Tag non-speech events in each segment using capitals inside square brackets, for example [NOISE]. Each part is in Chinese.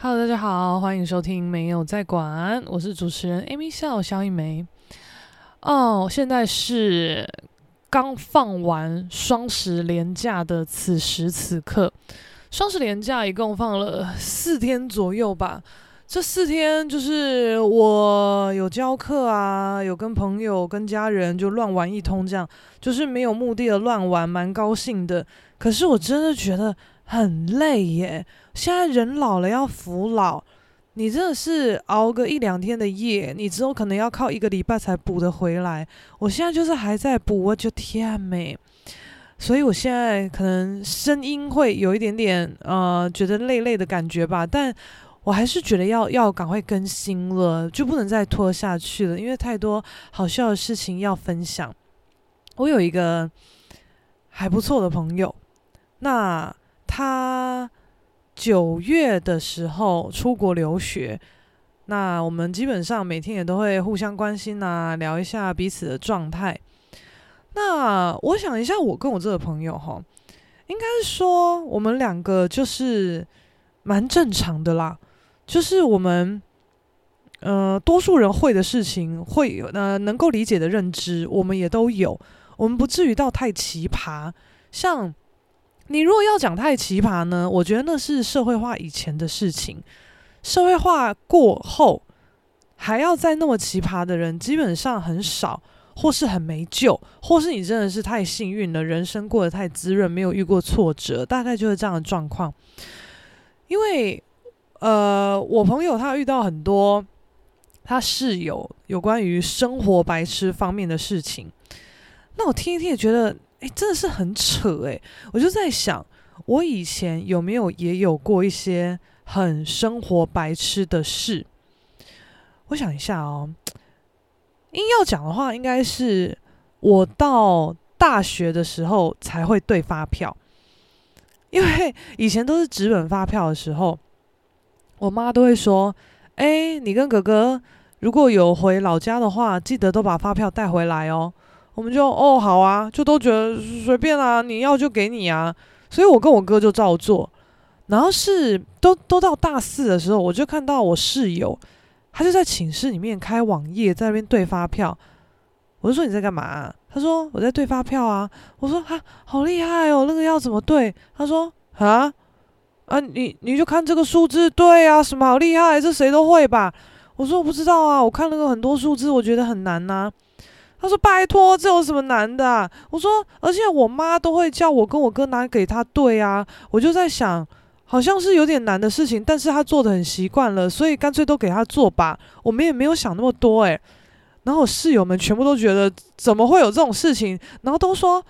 Hello，大家好，欢迎收听没有在管，我是主持人 Amy 笑肖一梅。哦，现在是刚放完双十连假的此时此刻，双十连假一共放了四天左右吧。这四天就是我有教课啊，有跟朋友、跟家人就乱玩一通，这样就是没有目的的乱玩，蛮高兴的。可是我真的觉得很累耶。现在人老了要服老，你真的是熬个一两天的夜，你之后可能要靠一个礼拜才补得回来。我现在就是还在补，我就天美，所以我现在可能声音会有一点点呃觉得累累的感觉吧，但我还是觉得要要赶快更新了，就不能再拖下去了，因为太多好笑的事情要分享。我有一个还不错的朋友，那他。九月的时候出国留学，那我们基本上每天也都会互相关心啊，聊一下彼此的状态。那我想一下，我跟我这个朋友哈，应该是说我们两个就是蛮正常的啦，就是我们呃多数人会的事情，会有呃能够理解的认知，我们也都有，我们不至于到太奇葩，像。你如果要讲太奇葩呢？我觉得那是社会化以前的事情，社会化过后还要再那么奇葩的人，基本上很少，或是很没救，或是你真的是太幸运了，人生过得太滋润，没有遇过挫折，大概就是这样的状况。因为呃，我朋友他遇到很多他室友有关于生活白痴方面的事情，那我听一听也觉得。哎，真的是很扯哎！我就在想，我以前有没有也有过一些很生活白痴的事？我想一下哦，硬要讲的话，应该是我到大学的时候才会对发票，因为以前都是纸本发票的时候，我妈都会说：“哎，你跟哥哥如果有回老家的话，记得都把发票带回来哦。”我们就哦好啊，就都觉得随便啊，你要就给你啊，所以我跟我哥就照做。然后是都都到大四的时候，我就看到我室友，他就在寝室里面开网页，在那边对发票。我就说你在干嘛？他说我在对发票啊。我说啊，好厉害哦，那个要怎么对？他说啊啊，你你就看这个数字对啊，什么好厉害？这谁都会吧？我说我不知道啊，我看那个很多数字，我觉得很难呐。他说：“拜托，这有什么难的啊？”我说：“而且我妈都会叫我跟我哥拿给他对啊。”我就在想，好像是有点难的事情，但是他做的很习惯了，所以干脆都给他做吧。我们也没有想那么多诶。然后我室友们全部都觉得怎么会有这种事情，然后都说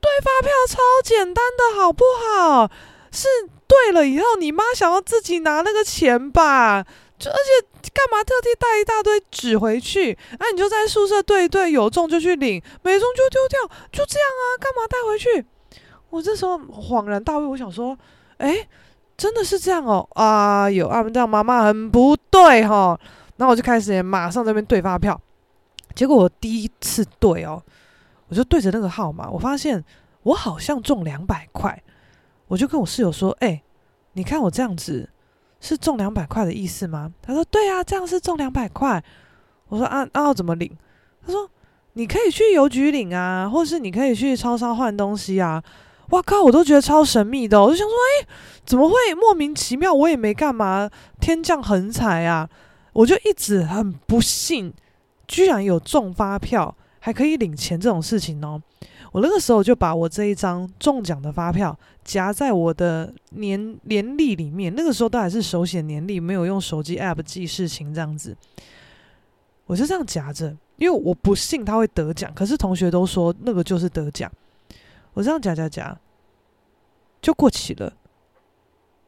对发票超简单的好不好？是对了以后你妈想要自己拿那个钱吧。就而且干嘛特地带一大堆纸回去？啊，你就在宿舍对一对，有中就去领，没中就丢掉，就这样啊？干嘛带回去？我这时候恍然大悟，我想说，哎，真的是这样哦？啊，有啊，这样妈妈很不对哈、然后我就开始马上在那边对发票，结果我第一次对哦，我就对着那个号码，我发现我好像中两百块，我就跟我室友说，哎，你看我这样子。是中两百块的意思吗？他说：“对啊，这样是中两百块。”我说：“啊，那要怎么领？”他说：“你可以去邮局领啊，或是你可以去超商换东西啊。”哇靠，我都觉得超神秘的，我就想说：“哎，怎么会莫名其妙？我也没干嘛，天降横财啊！”我就一直很不信，居然有中发票还可以领钱这种事情哦。我那个时候就把我这一张中奖的发票夹在我的年年历里面，那个时候都还是手写年历，没有用手机 app 记事情这样子。我就这样夹着，因为我不信他会得奖，可是同学都说那个就是得奖。我这样夹夹夹，就过期了。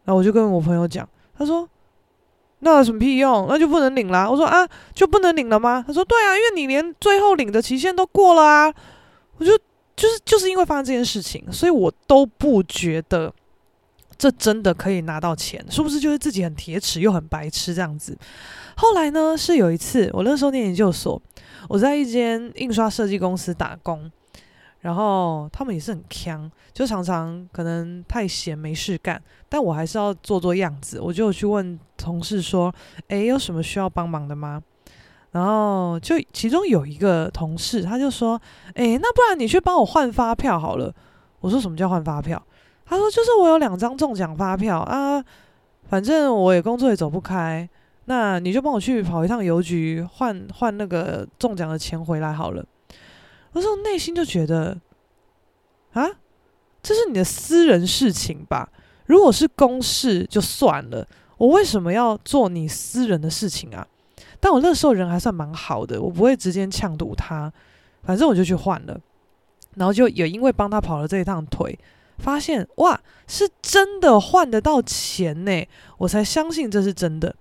然后我就跟我朋友讲，他说：“那有什么屁用？那就不能领啦。”我说：“啊，就不能领了吗？”他说：“对啊，因为你连最后领的期限都过了啊。”我就。就是就是因为发生这件事情，所以我都不觉得这真的可以拿到钱，是不是？就是自己很铁齿又很白痴这样子。后来呢，是有一次我那时候念研究所，我在一间印刷设计公司打工，然后他们也是很强，就常常可能太闲没事干，但我还是要做做样子。我就去问同事说：“诶，有什么需要帮忙的吗？”然后就其中有一个同事，他就说：“诶，那不然你去帮我换发票好了。”我说：“什么叫换发票？”他说：“就是我有两张中奖发票啊，反正我也工作也走不开，那你就帮我去跑一趟邮局换换那个中奖的钱回来好了。”我说内心就觉得，啊，这是你的私人事情吧？如果是公事就算了，我为什么要做你私人的事情啊？但我那时候人还算蛮好的，我不会直接呛堵他，反正我就去换了，然后就也因为帮他跑了这一趟腿，发现哇，是真的换得到钱呢，我才相信这是真的。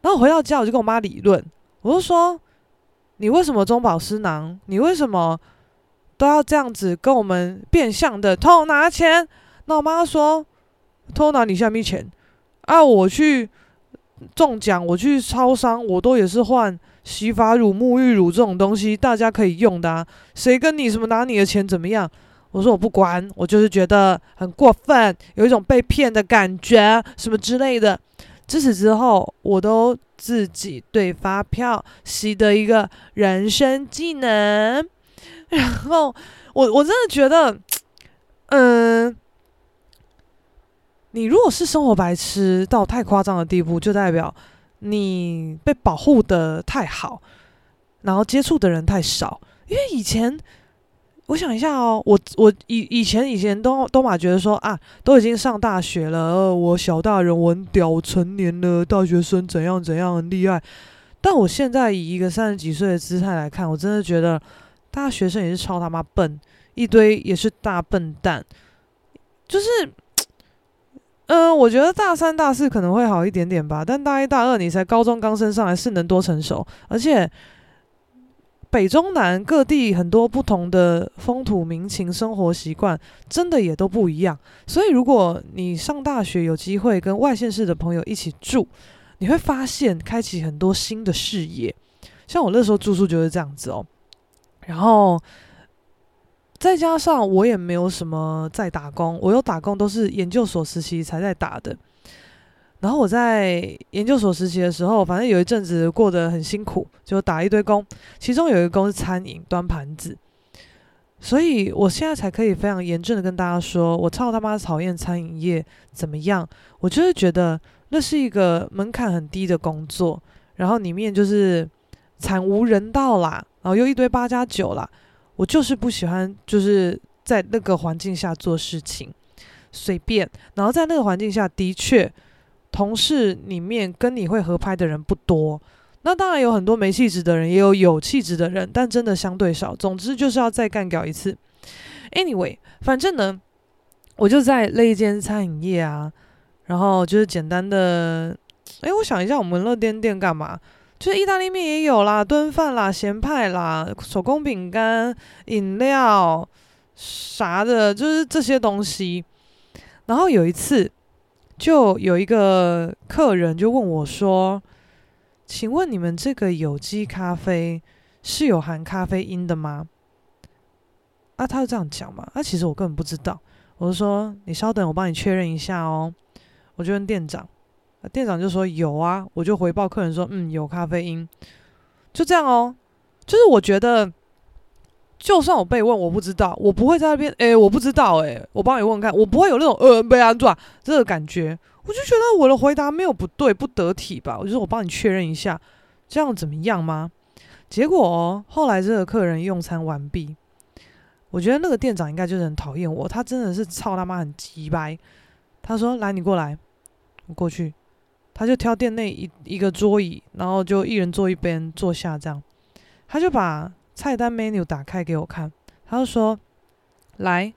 然后回到家，我就跟我妈理论，我就说。你为什么中饱私囊？你为什么都要这样子跟我们变相的偷拿钱？那我妈说偷拿你下面钱啊！我去中奖，我去超商，我都也是换洗发乳、沐浴乳这种东西，大家可以用的啊。谁跟你什么拿你的钱怎么样？我说我不管，我就是觉得很过分，有一种被骗的感觉，什么之类的。自此之后，我都自己对发票习得一个人生技能。然后，我我真的觉得，嗯、你如果是生活白痴到太夸张的地步，就代表你被保护的太好，然后接触的人太少。因为以前。我想一下哦，我我以以前以前都都嘛觉得说啊，都已经上大学了，呃，我小大人，我很屌，成年了，大学生怎样怎样很厉害。但我现在以一个三十几岁的姿态来看，我真的觉得大学生也是超他妈笨，一堆也是大笨蛋。就是，嗯、我觉得大三大四可能会好一点点吧，但大一大二你才高中刚升上来，是能多成熟，而且。北中南各地很多不同的风土民情、生活习惯，真的也都不一样。所以，如果你上大学有机会跟外县市的朋友一起住，你会发现开启很多新的视野。像我那时候住宿就是这样子哦。然后再加上我也没有什么在打工，我有打工都是研究所实习才在打的。然后我在研究所实习的时候，反正有一阵子过得很辛苦，就打一堆工。其中有一个工是餐饮，端盘子。所以我现在才可以非常严正的跟大家说，我超他妈讨厌餐饮业，怎么样？我就是觉得那是一个门槛很低的工作，然后里面就是惨无人道啦，然后又一堆八加九啦。我就是不喜欢，就是在那个环境下做事情，随便。然后在那个环境下的确。同事里面跟你会合拍的人不多，那当然有很多没气质的人，也有有气质的人，但真的相对少。总之就是要再干掉一次。Anyway，反正呢，我就在那一间餐饮业啊，然后就是简单的，哎，我想一下，我们乐天店干嘛？就是意大利面也有啦，炖饭啦，咸派啦，手工饼干、饮料啥的，就是这些东西。然后有一次。就有一个客人就问我说：“请问你们这个有机咖啡是有含咖啡因的吗？”啊，他就这样讲嘛。那、啊、其实我根本不知道。我就说：“你稍等，我帮你确认一下哦。”我就问店长，啊店长就说：“有啊。”我就回报客人说：“嗯，有咖啡因。”就这样哦。就是我觉得。就算我被问，我不知道，我不会在那边，哎、我不知道、欸，哎，我帮你问看，我不会有那种呃被安转这个感觉，我就觉得我的回答没有不对，不得体吧，我就说我帮你确认一下，这样怎么样吗？结果、后来这个客人用餐完毕，我觉得那个店长应该就是很讨厌我，他真的是操他妈很鸡掰，他说来你过来，我过去，他就挑店内一一个桌椅，然后就一人坐一边坐下这样，他就把。菜单 menu 打开给我看，他就说：“来，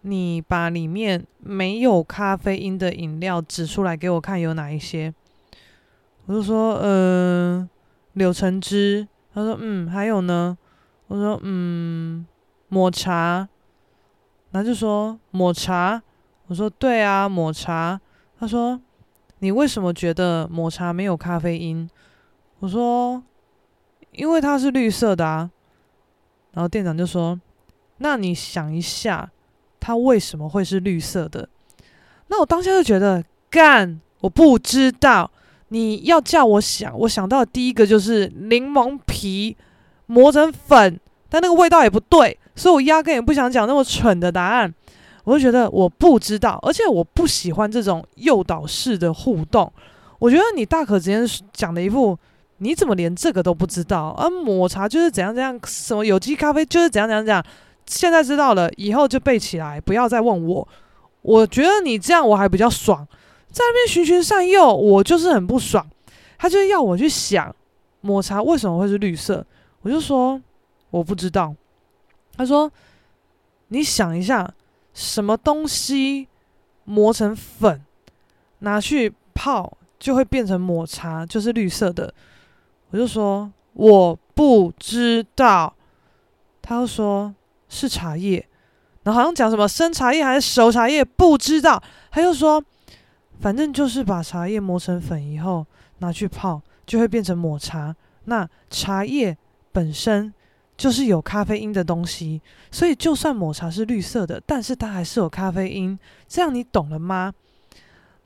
你把里面没有咖啡因的饮料指出来给我看，有哪一些？”我就说：“嗯、呃，柳橙汁。”他说：“嗯，还有呢？”我说：“嗯，抹茶。”他就说：“抹茶。”我说：“对啊，抹茶。”他说：“你为什么觉得抹茶没有咖啡因？”我说。因为它是绿色的啊，然后店长就说：“那你想一下，它为什么会是绿色的？那我当下就觉得，干，我不知道。你要叫我想，我想到的第一个就是柠檬皮磨成粉，但那个味道也不对，所以我压根也不想讲那么蠢的答案。我就觉得我不知道，而且我不喜欢这种诱导式的互动。我觉得你大可直接讲的一副，你怎么连这个都不知道？啊，抹茶就是怎样怎样，什么有机咖啡就是怎样怎样怎样。现在知道了，以后就背起来，不要再问我。我觉得你这样我还比较爽，在那边循循善诱，我就是很不爽。他就是要我去想抹茶为什么会是绿色，我就说我不知道。他说你想一下。什么东西磨成粉，拿去泡就会变成抹茶，就是绿色的。我就说我不知道，他又说是茶叶，然后好像讲什么生茶叶还是熟茶叶，不知道。他又说反正就是把茶叶磨成粉以后拿去泡，就会变成抹茶。那茶叶本身。就是有咖啡因的东西，所以就算抹茶是绿色的，但是它还是有咖啡因。这样你懂了吗？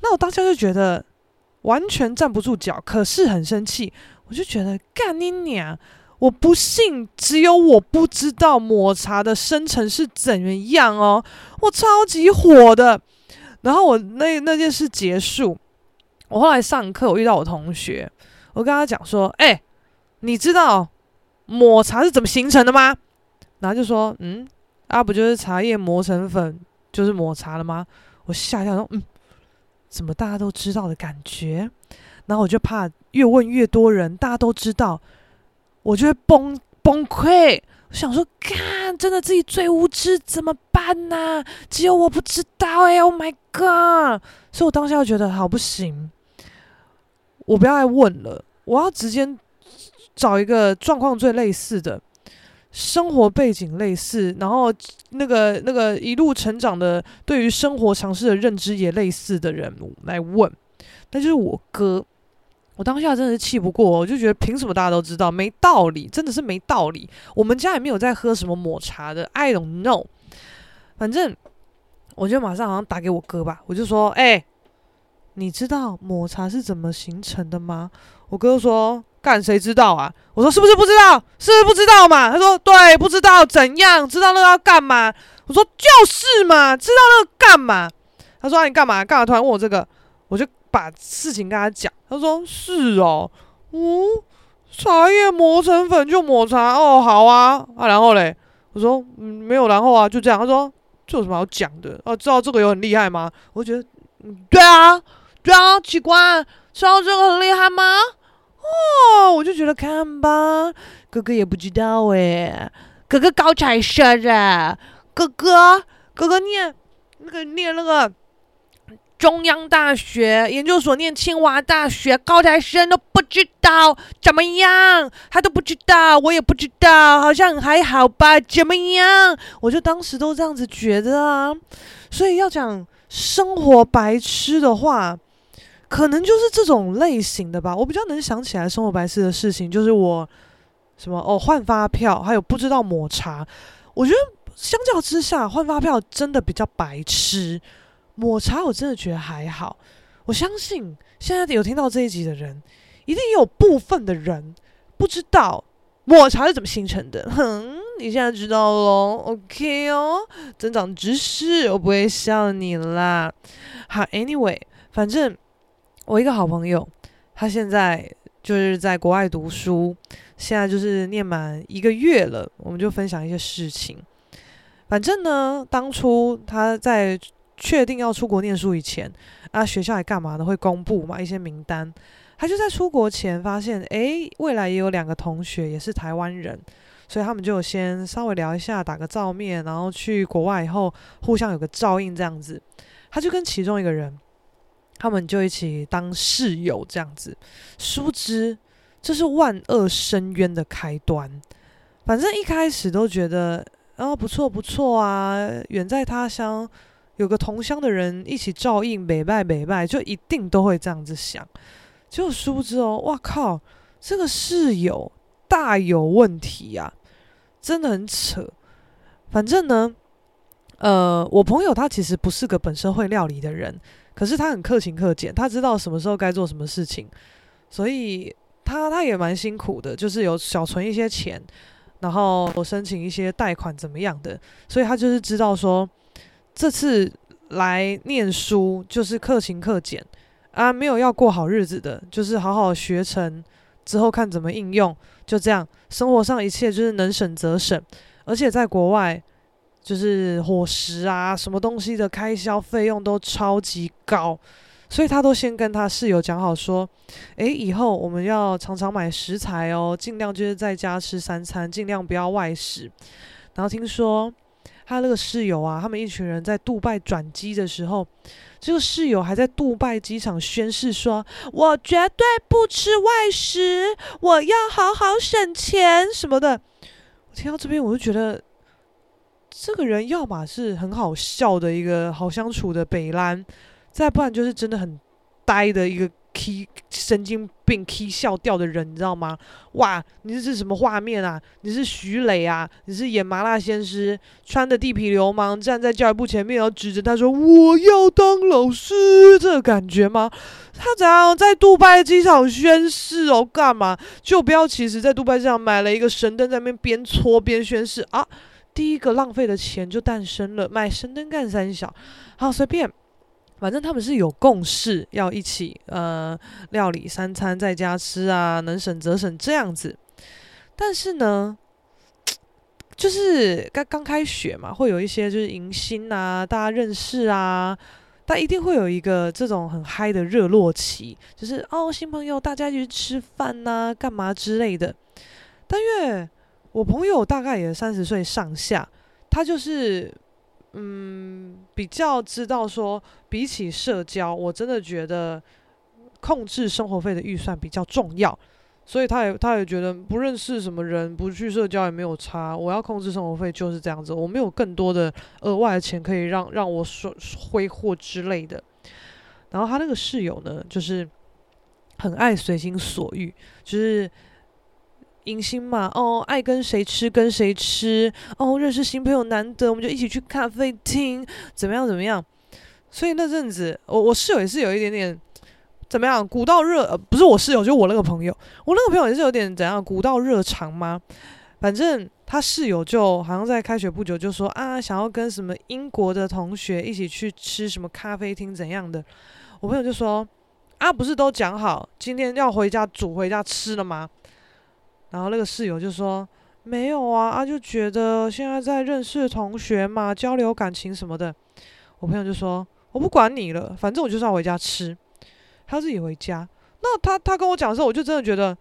那我当下就觉得完全站不住脚，可是很生气。我就觉得干你娘！我不信，只有我不知道抹茶的生成是怎么样哦。我超级火的。然后我那那件事结束，我后来上课，我遇到我同学，我跟他讲说：“哎，你知道？”抹茶是怎么形成的吗？然后就说，嗯，啊，不就是茶叶磨成粉，就是抹茶了吗？我吓一跳说，嗯，怎么大家都知道的感觉？然后我就怕越问越多人，大家都知道，我就会崩崩溃。我想说，干，真的自己最无知，怎么办呢？只有我不知道哎，Oh my god！所以我当下就觉得好不行，我不要再问了，我要直接。找一个状况最类似的，生活背景类似，然后那个那个一路成长的，对于生活常识的认知也类似的人来问，那就是我哥。我当下真的是气不过，我就觉得凭什么大家都知道？没道理，真的是没道理。我们家也没有在喝什么抹茶的，I don't know。反正我就马上好像打给我哥吧，我就说：“哎，你知道抹茶是怎么形成的吗？”我哥说。干谁知道啊？我说是不是不知道？是不是不知道嘛？他说对，不知道怎样？知道那要干嘛？我说就是嘛，知道那个干嘛？他说、啊、你干嘛？干嘛突然问我这个？我就把事情跟他讲。他说是哦，嗯，茶叶磨成粉就抹茶哦，好啊啊，然后嘞？我说嗯，没有然后啊，就这样。他说这有什么好讲的？啊，知道这个有很厉害吗？我觉得嗯，对啊，对啊，奇怪，知道这个很厉害吗？哦，我就觉得看吧，哥哥也不知道诶，哥哥高材生啊，哥哥哥哥念那个念那个中央大学研究所，念清华大学，高材生都不知道怎么样，他都不知道，我也不知道，好像还好吧，怎么样？我就当时都这样子觉得啊，所以要讲生活白痴的话。可能就是这种类型的吧，我比较能想起来生活白痴的事情，就是我什么哦换发票，还有不知道抹茶。我觉得相较之下，换发票真的比较白痴，抹茶我真的觉得还好。我相信现在有听到这一集的人，一定有部分的人不知道抹茶是怎么形成的。哼，你现在知道喽，OK 哦，增长知识，我不会笑你啦。好，Anyway，反正。我一个好朋友，他现在就是在国外读书，现在就是念满一个月了。我们就分享一些事情。反正呢，当初他在确定要出国念书以前，啊，学校还干嘛呢？会公布嘛一些名单。他就在出国前发现，诶，未来也有两个同学也是台湾人，所以他们就先稍微聊一下，打个照面，然后去国外以后互相有个照应这样子。他就跟其中一个人。他们就一起当室友这样子，殊不知这是万恶深渊的开端。反正一开始都觉得啊不错不错啊，远在他乡有个同乡的人一起照应，美拜美拜，就一定都会这样子想。结果殊不知哦，哇靠，这个室友大有问题呀，真的很扯。反正呢，呃，我朋友他其实不是个本身会料理的人，可是他很克勤克俭，他知道什么时候该做什么事情，所以他他也蛮辛苦的，就是有小存一些钱，然后我申请一些贷款怎么样的，所以他就是知道说这次来念书就是克勤克俭啊，没有要过好日子的，就是好好学成之后看怎么应用，就这样，生活上一切就是能省则省。而且在国外，就是伙食啊，什么东西的开销费用都超级高，所以他都先跟他室友讲好说，诶，以后我们要常常买食材哦，尽量就是在家吃三餐，尽量不要外食。然后听说他那个室友啊，他们一群人在杜拜转机的时候，这个室友还在杜拜机场宣誓说：“我绝对不吃外食，我要好好省钱什么的。”我听到这边，我就觉得这个人要么是很好笑的一个好相处的北兰，再不然就是真的很呆的一个 k 神经病 k 笑掉的人，你知道吗？哇，你这是什么画面啊？你是徐磊啊？你是演麻辣鲜师，穿的地痞流氓，站在教育部前面，然后指着他说：“我要当老师。”这个感觉吗？他怎样在杜拜机场宣誓哦？干嘛？就不要其实，在杜拜机场买了一个神灯，在那边边搓边宣誓啊！第一个浪费的钱就诞生了，买神灯干三小，好随便，反正他们是有共识，要一起呃料理三餐在家吃啊，能省则省这样子。但是呢，[TSK] 就是刚刚开学嘛，会有一些就是迎新啊，大家认识啊。但一定会有一个这种很嗨的热络期，就是哦，新朋友，大家一起吃饭呐，干嘛之类的。但因为我朋友大概也三十岁上下，他就是嗯，比较知道说，比起社交，我真的觉得控制生活费的预算比较重要。所以他也他也觉得不认识什么人，不去社交也没有差。我要控制生活费就是这样子，我没有更多的额外的钱可以让让我说挥霍之类的。然后他那个室友呢，就是很爱随心所欲，就是迎新嘛，哦，爱跟谁吃跟谁吃，哦，认识新朋友难得，我们就一起去咖啡厅，怎么样怎么样。所以那阵子，我我室友也是有一点点。怎么样？古道热呃，不是我室友，就我那个朋友。我那个朋友也是有点怎样？古道热肠吗？反正他室友就好像在开学不久就说啊，想要跟什么英国的同学一起去吃什么咖啡厅怎样的。我朋友就说啊，不是都讲好今天要回家煮回家吃了吗？然后那个室友就说没有啊，啊就觉得现在在认识同学嘛，交流感情什么的。我朋友就说我不管你了，反正我就是要回家吃。他自己回家，那他他跟我讲的时候，我就真的觉得，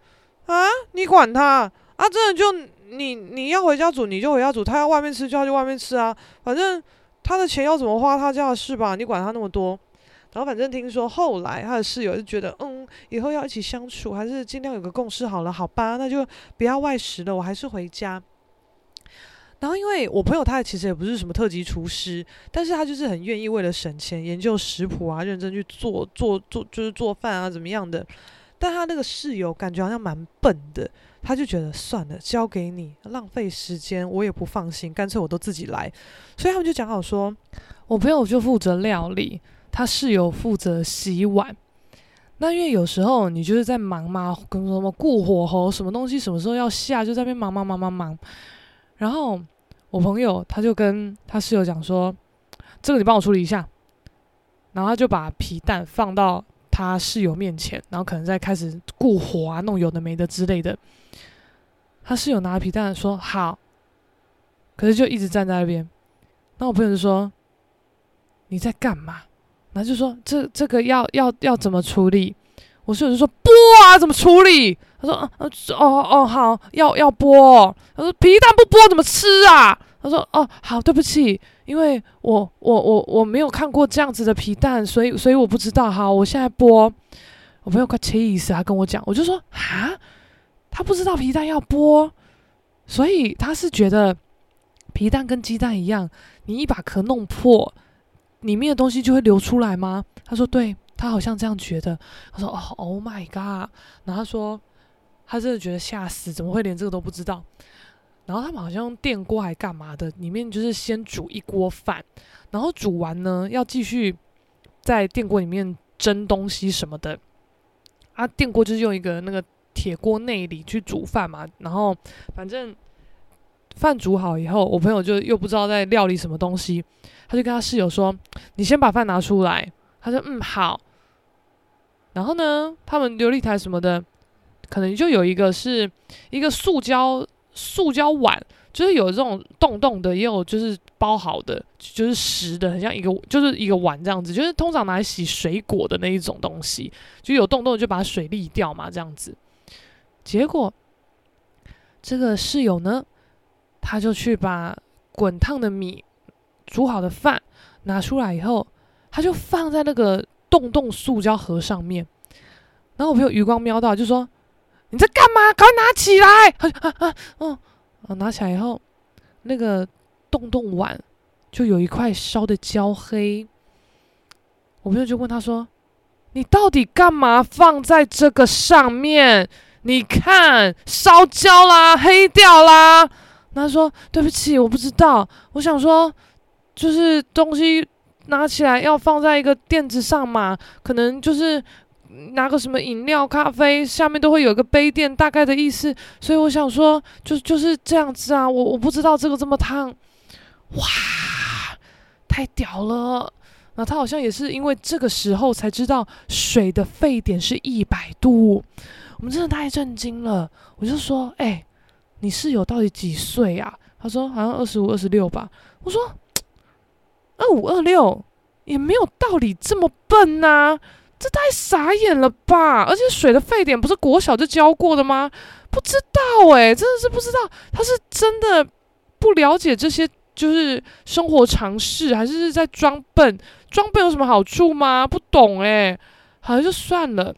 啊，你管他啊？真的就你你要回家煮，你就回家煮；他要外面吃，就要去外面吃啊。反正他的钱要怎么花，他家的事吧，你管他那么多。然后反正听说后来他的室友就觉得，嗯，以后要一起相处，还是尽量有个共识好了，好吧？那就不要外食了，我还是回家。然后，因为我朋友他其实也不是什么特级厨师，但是他就是很愿意为了省钱研究食谱啊，认真去做做做，就是做饭啊，怎么样的。但他那个室友感觉好像蛮笨的，他就觉得算了，交给你浪费时间，我也不放心，干脆我都自己来。所以他们就讲好说，我朋友就负责料理，他室友负责洗碗。那因为有时候你就是在忙嘛，跟什么顾火候，什么东西什么时候要下，就在那边忙忙忙忙忙。然后我朋友他就跟他室友讲说：“这个你帮我处理一下。”然后他就把皮蛋放到他室友面前，然后可能在开始顾火啊，弄有的没的之类的。他室友拿皮蛋说：“好。”可是就一直站在那边。那我朋友就说：“你在干嘛？”然后就说：“这这个要要要怎么处理？”我室友就说：“剥啊，怎么处理？”他说：“嗯、哦哦，好，要要剥。”他说：“皮蛋不剥怎么吃啊？”他说：“哦，好，对不起，因为我我我我没有看过这样子的皮蛋，所以所以我不知道。好，我现在剥。”我朋友快气死，他跟我讲，我就说：“哈，他不知道皮蛋要剥，所以他是觉得皮蛋跟鸡蛋一样，你一把壳弄破，里面的东西就会流出来吗？”他说：“对。”他好像这样觉得，他说：“哦，Oh my god！” 然后他说：“他真的觉得吓死，怎么会连这个都不知道？”然后他们好像用电锅还干嘛的，里面就是先煮一锅饭，然后煮完呢要继续在电锅里面蒸东西什么的。啊，电锅就是用一个那个铁锅内里去煮饭嘛，然后反正饭煮好以后，我朋友就又不知道在料理什么东西，他就跟他室友说：“你先把饭拿出来。”他说：“嗯，好。”然后呢，他们流理台什么的，可能就有一个是一个塑胶。塑胶碗就是有这种洞洞的，也有就是包好的，就是实的，很像一个就是一个碗这样子，就是通常拿来洗水果的那一种东西，就有洞洞就把水沥掉嘛，这样子。结果这个室友呢，[LAUGHS] 他就去把滚烫的米煮好的饭拿出来以后，他就放在那个洞洞塑胶盒上面，然后我朋友余光瞄到，就说。你在干嘛？赶快拿起来！啊啊啊！嗯，拿起来以后，那个洞洞碗就有一块烧的焦黑。我朋友就问他说：“你到底干嘛放在这个上面？你看烧焦啦，黑掉啦。”他说：“对不起，我不知道。我想说，就是东西拿起来要放在一个垫子上嘛，可能就是。”拿个什么饮料、咖啡，下面都会有一个杯垫，大概的意思。所以我想说，就就是这样子啊。我我不知道这个这么烫，哇，太屌了！那他好像也是因为这个时候才知道水的沸点是一百度。我们真的太震惊了。我就说，哎、你室友到底几岁啊？他说好像二十五、二十六吧。我说二五、二六也没有道理这么笨呐、这太傻眼了吧！而且水的沸点不是国小就教过的吗？不知道诶、真的是不知道。他是真的不了解这些，就是生活常识，还是在装笨？装笨有什么好处吗？不懂诶、好像就算了。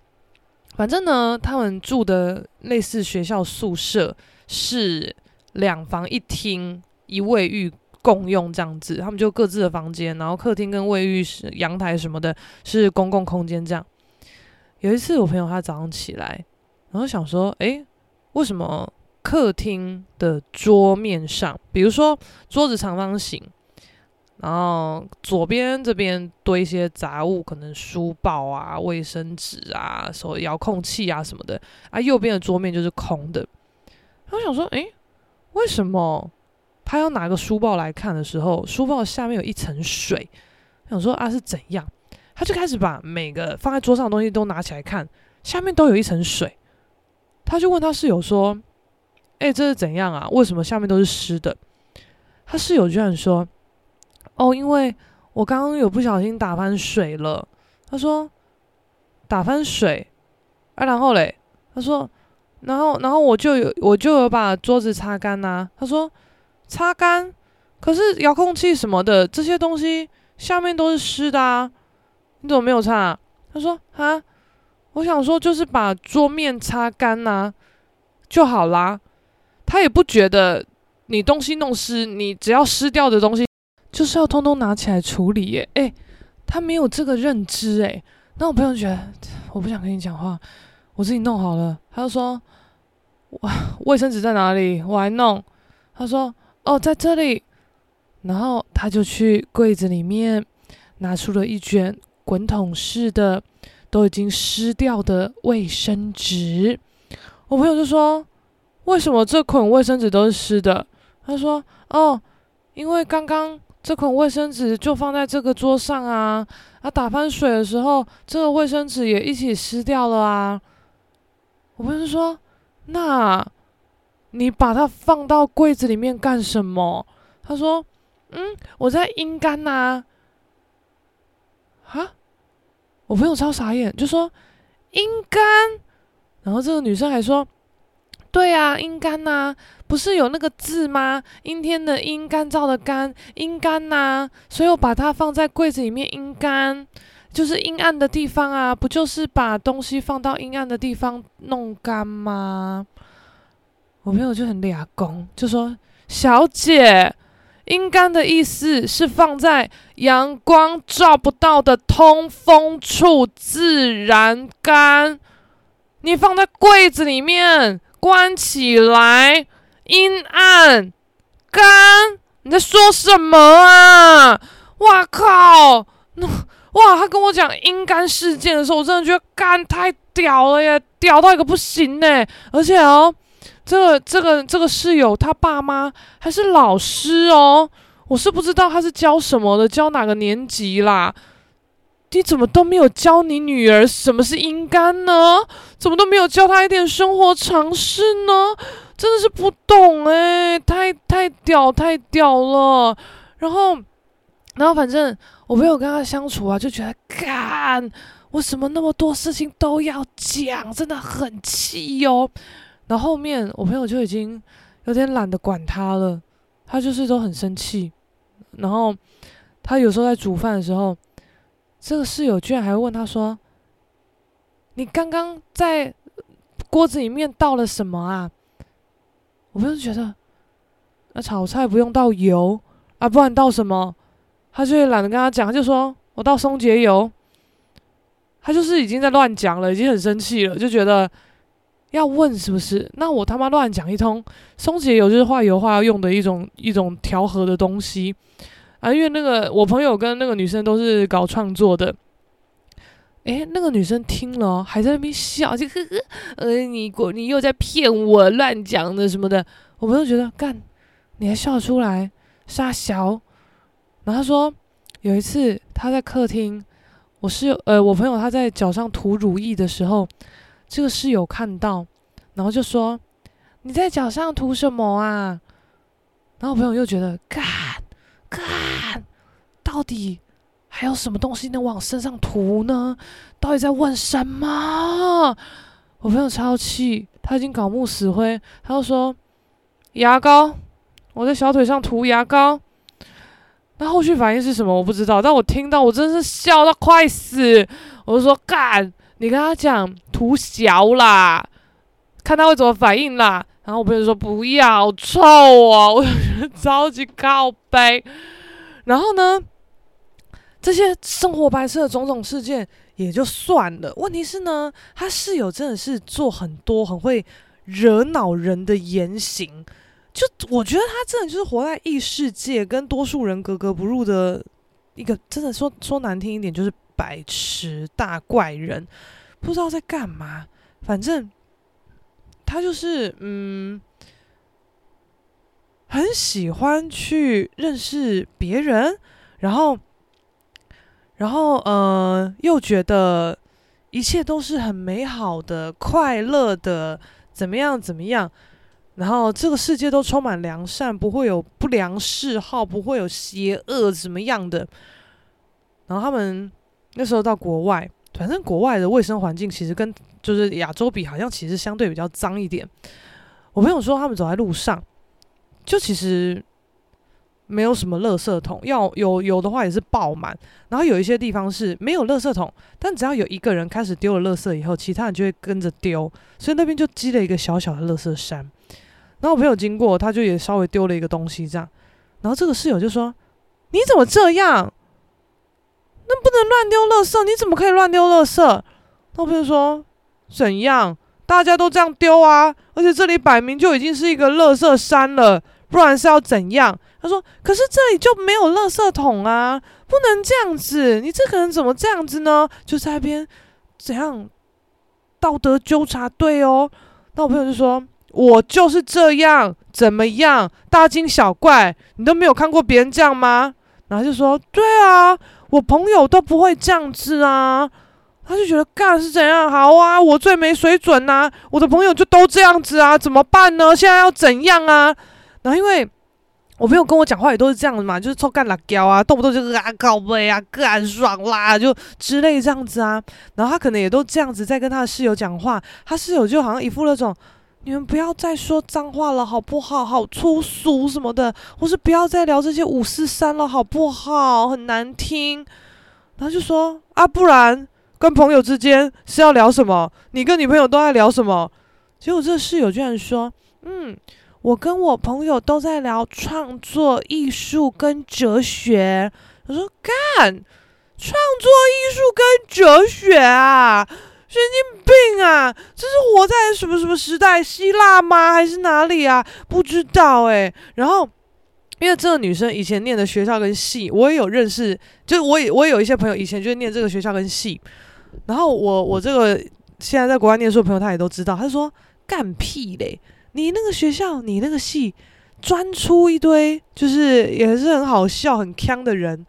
反正呢，他们住的类似学校宿舍是两房一厅一卫浴。共用这样子，他们就各自的房间，然后客厅跟卫浴是阳台什么的，是公共空间这样。有一次，我朋友他早上起来，然后想说，诶，为什么客厅的桌面上，比如说桌子长方形，然后左边这边堆一些杂物，可能书报啊、卫生纸啊、手遥控器啊什么的，啊，右边的桌面就是空的。然后我想说，诶，为什么？他要拿个书报来看的时候，书报下面有一层水。想说啊是怎样？他就开始把每个放在桌上的东西都拿起来看，下面都有一层水。他就问他室友说：“哎、欸，这是怎样啊？为什么下面都是湿的？”他室友居然说：“哦，因为我刚刚有不小心打翻水了。”他说：“打翻水啊？然后嘞？”他说：“然后，然后我就有我就有把桌子擦干呐。”他说。擦干，可是遥控器什么的这些东西下面都是湿的啊，你怎么没有擦？他说啊，我想说就是把桌面擦干呐就好啦。他也不觉得你东西弄湿，你只要湿掉的东西就是要通通拿起来处理耶。诶，他没有这个认知诶。那我朋友觉得我不想跟你讲话，我自己弄好了。他就说，哇，卫生纸在哪里？我来弄。他说。哦，在这里，然后他就去柜子里面拿出了一卷滚筒式的、都已经湿掉的卫生纸。我朋友就说：“为什么这捆卫生纸都是湿的？”他说：“哦，因为刚刚这捆卫生纸就放在这个桌上啊，啊，打翻水的时候，这个卫生纸也一起湿掉了啊。”我朋友就说：“那。”你把它放到柜子里面干什么？他说：“嗯，我在阴干呐。”哈，我朋友超傻眼，就说：“阴干。”然后这个女生还说：“对啊，阴干呐，不是有那个字吗？阴天的阴，干燥的干，阴干呐。所以我把它放在柜子里面阴干，就是阴暗的地方啊，不就是把东西放到阴暗的地方弄干吗？”我朋友就很俩公，就说：“小姐，阴干的意思是放在阳光照不到的通风处自然干。你放在柜子里面关起来，阴暗，干，你在说什么啊？哇靠！那 [LAUGHS] 哇，他跟我讲阴干事件的时候，我真的觉得干太屌了耶，屌到一个不行呢。而且哦，这个这个这个室友他爸妈还是老师哦，我是不知道他是教什么的，教哪个年级啦？你怎么都没有教你女儿什么是阴干呢？怎么都没有教她一点生活常识呢？真的是不懂哎，太太屌太屌了。然后，然后反正我朋友跟他相处啊，就觉得干，为什么那么多事情都要讲，真的很气哟。然后后面我朋友就已经有点懒得管他了，他就是都很生气。然后他有时候在煮饭的时候。这个室友居然还问他说：“你刚刚在锅子里面倒了什么啊？”我不是觉得那炒菜不用倒油啊，不然倒什么？他就懒得跟他讲，他就说我到松节油。他就是已经在乱讲了，已经很生气了，就觉得要问是不是？那我他妈乱讲一通，松节油就是画油画要用的一种一种调和的东西。啊，因为那个我朋友跟那个女生都是搞创作的，诶，那个女生听了还在那边笑，就呵呵，呃，你果你又在骗我，乱讲的什么的，我朋友觉得干，你还笑出来，傻小。然后他说有一次他在客厅，我室友呃我朋友他在脚上涂乳液的时候，这个室友看到，然后就说你在脚上涂什么啊？然后我朋友又觉得干。看，到底还有什么东西能往身上涂呢？到底在问什么？我朋友超气，他已经搞木死灰，他就说牙膏，我在小腿上涂牙膏。那后续反应是什么？我不知道。但我听到，我真是笑到快死。我就说干，你跟他讲涂小啦，看他会怎么反应啦。然后我朋友说不要臭啊，我觉得超级靠北。然后呢，这些生活白痴的种种事件也就算了。问题是呢，他室友真的是做很多很会惹恼人的言行。就我觉得他真的就是活在异世界，跟多数人格格不入的一个，真的说说难听一点，就是白痴大怪人，不知道在干嘛。反正。他就是嗯，很喜欢去认识别人，然后，然后呃，又觉得一切都是很美好的、快乐的，怎么样怎么样，然后这个世界都充满良善，不会有不良嗜好，不会有邪恶怎么样的。然后他们那时候到国外，反正国外的卫生环境其实跟。就是亚洲比好像其实相对比较脏一点。我朋友说他们走在路上，就其实没有什么垃圾桶，要有有的话也是爆满。然后有一些地方是没有垃圾桶，但只要有一个人开始丢了垃圾以后，其他人就会跟着丢，所以那边就积了一个小小的垃圾山。然后我朋友经过，他就也稍微丢了一个东西这样。然后这个室友就说：“你怎么这样？那不能乱丢垃圾，你怎么可以乱丢垃圾？”那我朋友说。怎样？大家都这样丢啊！而且这里摆明就已经是一个垃圾山了，不然是要怎样？他说：“可是这里就没有垃圾桶啊，不能这样子。你这个人怎么这样子呢？就在那边怎样道德纠察队哦？”那我朋友就说：“我就是这样，怎么样？大惊小怪，你都没有看过别人这样吗？”然后就说：“对啊，我朋友都不会这样子啊。”他就觉得干是怎样好啊？我最没水准呐、啊！我的朋友就都这样子啊，怎么办呢？现在要怎样啊？然后因为我朋友跟我讲话也都是这样子嘛，就是臭干辣椒啊，动不动就是啊靠北啊，干爽啦，就之类这样子啊。然后他可能也都这样子在跟他的室友讲话，他室友就好像一副那种你们不要再说脏话了，好不好？好粗俗什么的，或是不要再聊这些五四三了，好不好？很难听。然后就说啊，不然。跟朋友之间是要聊什么？你跟女朋友都在聊什么？结果这室友居然说：“嗯，我跟我朋友都在聊创作、艺术跟哲学。”我说：“干，创作、艺术跟哲学啊？神经病啊！这是活在什么什么时代？希腊吗？还是哪里啊？不知道哎。然后，因为这个女生以前念的学校跟系，我也有认识，就我也我有一些朋友以前就是念这个学校跟系。然后我我这个现在在国外念书的朋友，他也都知道，他说干屁嘞！你那个学校，你那个系，专出一堆就是也是很好笑、很锵的人。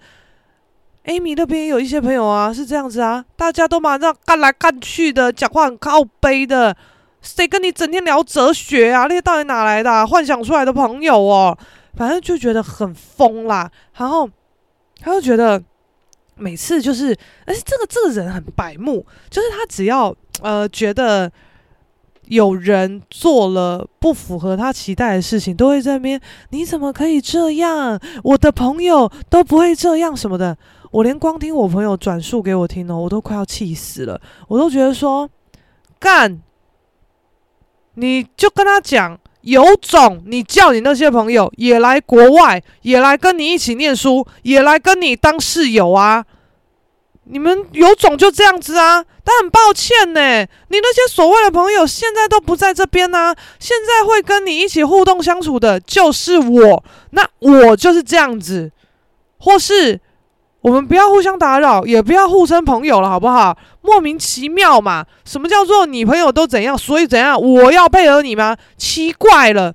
Amy 那边也有一些朋友啊，是这样子啊，大家都马上干来干去的，讲话很靠背的，谁跟你整天聊哲学啊？那些到底哪来的？幻想出来的朋友哦，反正就觉得很疯啦。然后他就觉得每次就是，而且这个这个人很白目，就是他只要呃觉得有人做了不符合他期待的事情，都会在那边，你怎么可以这样？我的朋友都不会这样什么的。我连光听我朋友转述给我听哦，我都快要气死了。我都觉得说，干，你就跟他讲，有种，你叫你那些朋友也来国外，也来跟你一起念书，也来跟你当室友啊。你们有种就这样子啊。但很抱歉呢，你那些所谓的朋友现在都不在这边啊。现在会跟你一起互动相处的就是我，那我就是这样子，或是。我们不要互相打扰，也不要互称朋友了，好不好？莫名其妙嘛！什么叫做你朋友都怎样，所以怎样？我要配合你吗？奇怪了。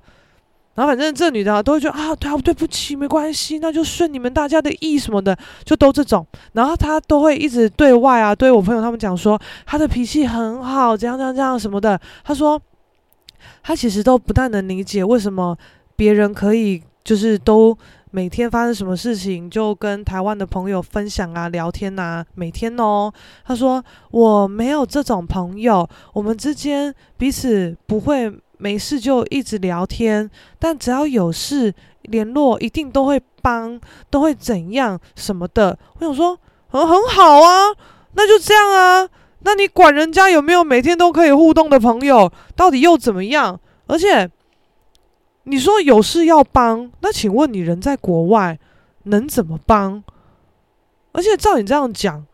然后反正这女的都会觉得啊，对啊，对不起，没关系，那就顺你们大家的意什么的，就都这种。然后她都会一直对外啊，对我朋友他们讲说，她的脾气很好，这样这样这样什么的。她说，她其实都不太能理解为什么别人可以就是都。每天发生什么事情，就跟台湾的朋友分享啊、聊天啊。每天哦，他说我没有这种朋友，我们之间彼此不会没事就一直聊天，但只要有事联络，一定都会帮，都会怎样什么的。我想说，很很好啊，那就这样啊。那你管人家有没有每天都可以互动的朋友，到底又怎么样？而且。你说有事要帮，那请问你人在国外能怎么帮？而且照你这样讲，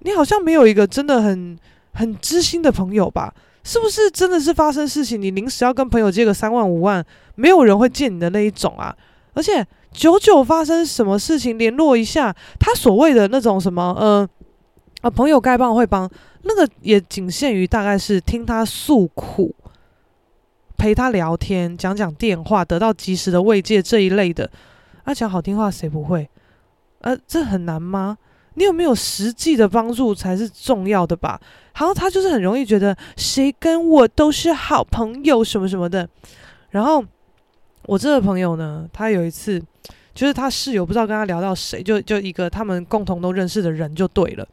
你好像没有一个真的很很知心的朋友吧？是不是真的是发生事情，你临时要跟朋友借个三万五万，没有人会借你的那一种啊？而且久久发生什么事情联络一下，他所谓的那种什么，嗯、呃、啊朋友该帮会帮，那个也仅限于大概是听他诉苦。陪他聊天，讲讲电话，得到及时的慰藉这一类的，啊，讲好听话谁不会？呃，这很难吗？你有没有实际的帮助才是重要的吧？然后他就是很容易觉得谁跟我都是好朋友什么什么的。然后我这个朋友呢，他有一次就是他室友不知道跟他聊到谁，就就一个他们共同都认识的人就对了。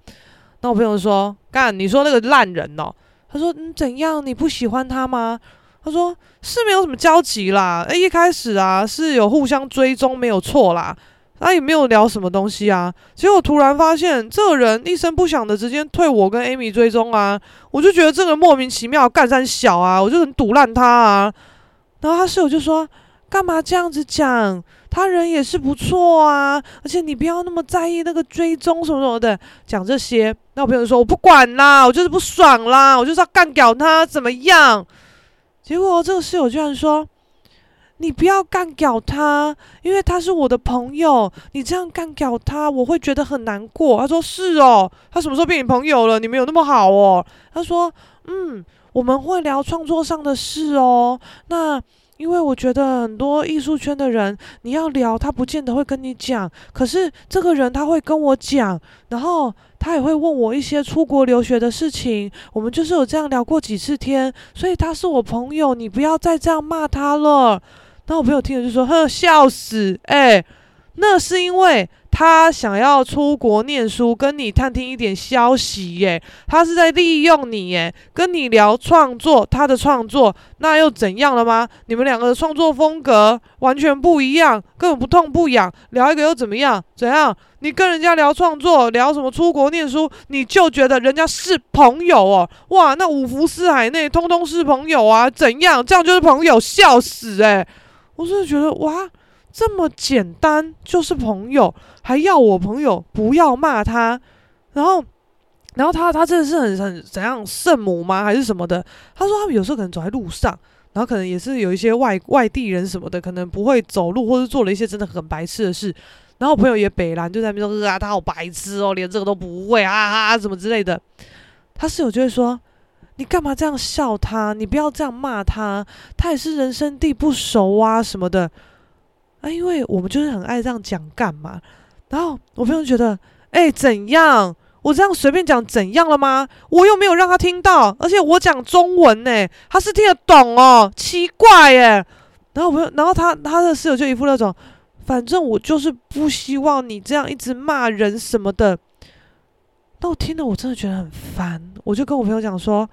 那我朋友说：“干，你说那个烂人哦？”他说：“你，怎样？你不喜欢他吗？”他说是没有什么交集啦，诶，一开始啊是有互相追踪，没有错啦，他也没有聊什么东西啊，结果突然发现这个人一声不响的直接退我跟 Amy 追踪啊，我就觉得这个莫名其妙干三小啊，我就很堵烂他啊，然后他室友就说干嘛这样子讲，他人也是不错啊，而且你不要那么在意那个追踪什么什么的，讲这些，那我朋友说我不管啦，我就是不爽啦，我就是要干掉他，怎么样？结果这个室友居然说：“你不要干掉他，因为他是我的朋友。你这样干掉他，我会觉得很难过。”他说：“是哦，他什么时候变你朋友了？你们有那么好哦？”他说：“嗯，我们会聊创作上的事哦。那因为我觉得很多艺术圈的人，你要聊，他不见得会跟你讲。可是这个人他会跟我讲，然后。”他也会问我一些出国留学的事情，我们就是有这样聊过几次天，所以他是我朋友，你不要再这样骂他了。那我朋友听了就说：“呵，笑死！哎，那是因为。”他想要出国念书，跟你探听一点消息耶。他是在利用你耶，跟你聊创作，他的创作那又怎样了吗？你们两个的创作风格完全不一样，根本不痛不痒。聊一个又怎么样？怎样？你跟人家聊创作，聊什么出国念书，你就觉得人家是朋友哦？哇，那五湖四海内通通是朋友啊？怎样？这样就是朋友？笑死诶，我真的觉得哇。这么简单就是朋友，还要我朋友不要骂他，然后然后他他真的是很很怎样圣母吗？还是什么的？他说他有时候可能走在路上，然后可能也是有一些外外地人什么的，可能不会走路，或者做了一些真的很白痴的事。然后我朋友也北兰就在那边说啊，他好白痴哦，连这个都不会啊啊，什么之类的。他室友就会说，你干嘛这样笑他？你不要这样骂他，他也是人生地不熟啊什么的。啊，因为我们就是很爱这样讲干嘛。然后我朋友觉得，哎，怎样？我这样随便讲怎样了吗？我又没有让他听到，而且我讲中文呢，他是听得懂哦，奇怪耶。然后我朋友，然后他他的室友就一副那种。反正我就是不希望你这样一直骂人什么的。那我听了我真的觉得很烦，我就跟我朋友讲说，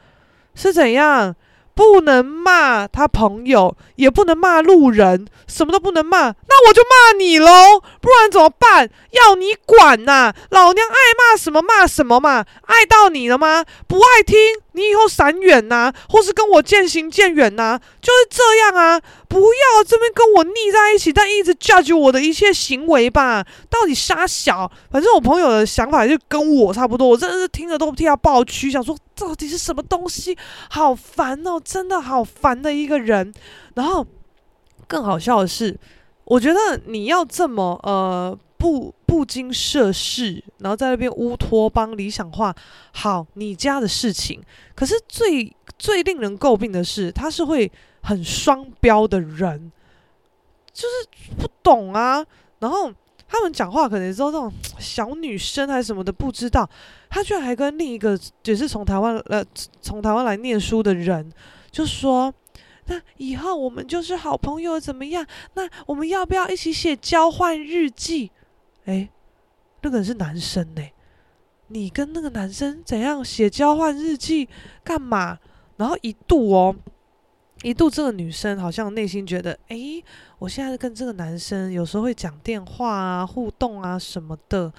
是怎样？不能骂他朋友，也不能骂路人，什么都不能骂。那我就骂你喽，不然怎么办？要你管呐、老娘爱骂什么骂什么嘛，爱到你了吗？不爱听，你以后闪远呐，或是跟我渐行渐远呐，就是这样啊！不要这边跟我腻在一起，但一直 judge 我的一切行为吧。到底杀小？反正我朋友的想法就跟我差不多，我真的是听着都替他爆区，想说。到底是什么东西？好烦哦，真的好烦的一个人。然后更好笑的是，我觉得你要这么呃不不经世事，然后在那边乌托邦理想化，好你家的事情。可是最最令人诟病的是，他是会很双标的人，就是不懂啊。然后。他们讲话可能也是那种 [TSK] 小女生还是什么的，不知道。他居然还跟另一个也是从台湾呃从台湾来念书的人，就说：“那以后我们就是好朋友，怎么样？那我们要不要一起写交换日记？”诶，那个人是男生呢，你跟那个男生怎样写交换日记干嘛？然后一度哦。一度，这个女生好像内心觉得，诶，我现在跟这个男生有时候会讲电话啊、互动啊什么的，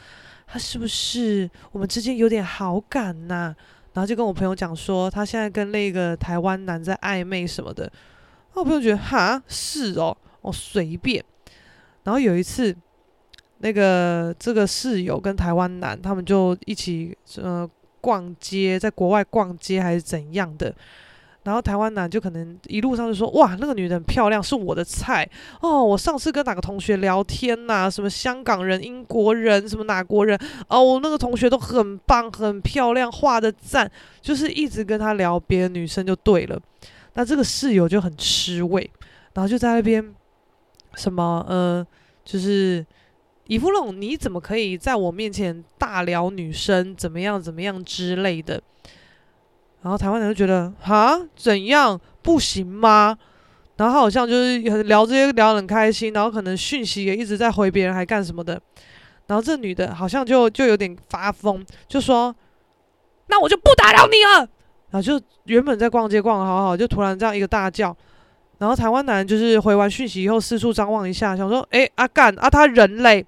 他是不是我们之间有点好感呐？然后就跟我朋友讲说，他现在跟那个台湾男在暧昧什么的。我朋友觉得，哈，是哦，我随便。然后有一次，那个这个室友跟台湾男他们就一起呃逛街，在国外逛街还是怎样的。然后台湾男就可能一路上就说：“哇，那个女的很漂亮，是我的菜哦。”我上次跟哪个同学聊天呐、什么香港人、英国人，什么哪国人？哦，我那个同学都很棒，很漂亮，画的赞，就是一直跟他聊别的女生就对了。那这个室友就很吃味，然后就在那边什么呃，就是伊芙龙，你怎么可以在我面前大聊女生怎么样怎么样之类的？然后台湾人就觉得哈，怎样不行吗？然后他好像就是聊这些聊得很开心，然后可能讯息也一直在回别人，还干什么的？然后这女的好像就就有点发疯，就说：“那我就不打扰你了。”然后就原本在逛街逛得好好，就突然这样一个大叫。然后台湾男就是回完讯息以后四处张望一下，想说：“诶，阿干啊，他人嘞，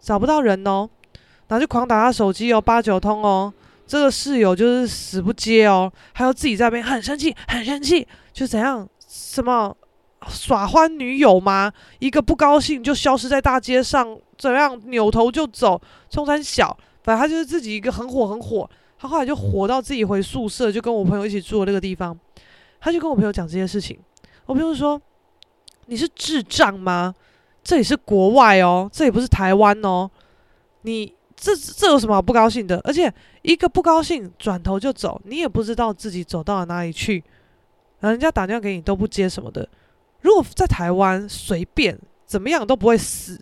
找不到人哦。”然后就狂打他手机哦，八九通哦。这个室友就是死不接哦，还有自己在那边很生气，很生气，就怎样什么耍欢女友吗？一个不高兴就消失在大街上，怎样扭头就走，冲山小，反正他就是自己一个很火很火。他后来就火到自己回宿舍，就跟我朋友一起住的那个地方，他就跟我朋友讲这些事情。我朋友说：“你是智障吗？这里是国外哦，这里不是台湾哦，你。”这这有什么好不高兴的？而且一个不高兴转头就走，你也不知道自己走到了哪里去，人家打电话给你都不接什么的。如果在台湾随便怎么样都不会死，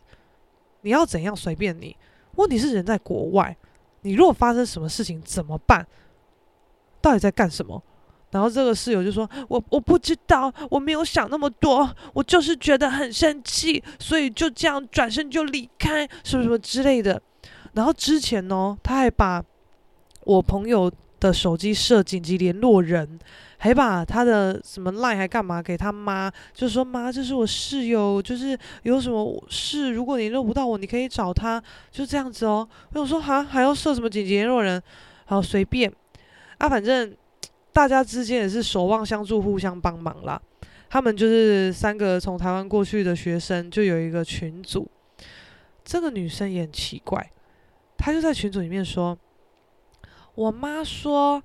你要怎样随便你？问题是人在国外，你如果发生什么事情怎么办？到底在干什么？然后这个室友就说：“我我不知道，我没有想那么多，我就是觉得很生气，所以就这样转身就离开，什么什么之类的。”然后之前呢，他还把我朋友的手机设紧急联络人，还把他的什么 line 还干嘛给他妈，就说妈，这是我室友，就是有什么事，如果你联络不到我，你可以找他，就这样子哦。我想说哈，还要设什么紧急联络人？好随便啊，反正大家之间也是守望相助，互相帮忙啦。他们就是三个从台湾过去的学生，就有一个群组。这个女生也很奇怪。她就在群组里面说：“我妈说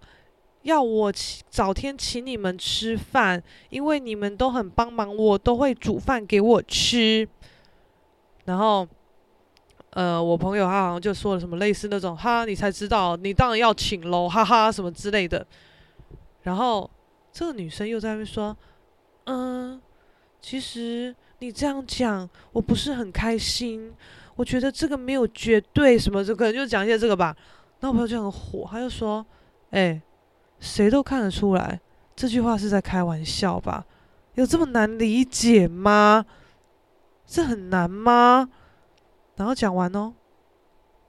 要我早天请你们吃饭，因为你们都很帮忙我，都会煮饭给我吃。然后，呃，我朋友他好像就说了什么类似那种“哈，你才知道，你当然要请喽，哈哈”什么之类的。然后这个女生又在那边说：“嗯，其实你这样讲，我不是很开心。我觉得这个没有绝对什么，就可能就讲一些这个吧。”那我朋友就很火，他就说：“哎，谁都看得出来，这句话是在开玩笑吧？有这么难理解吗？这很难吗？”然后讲完哦，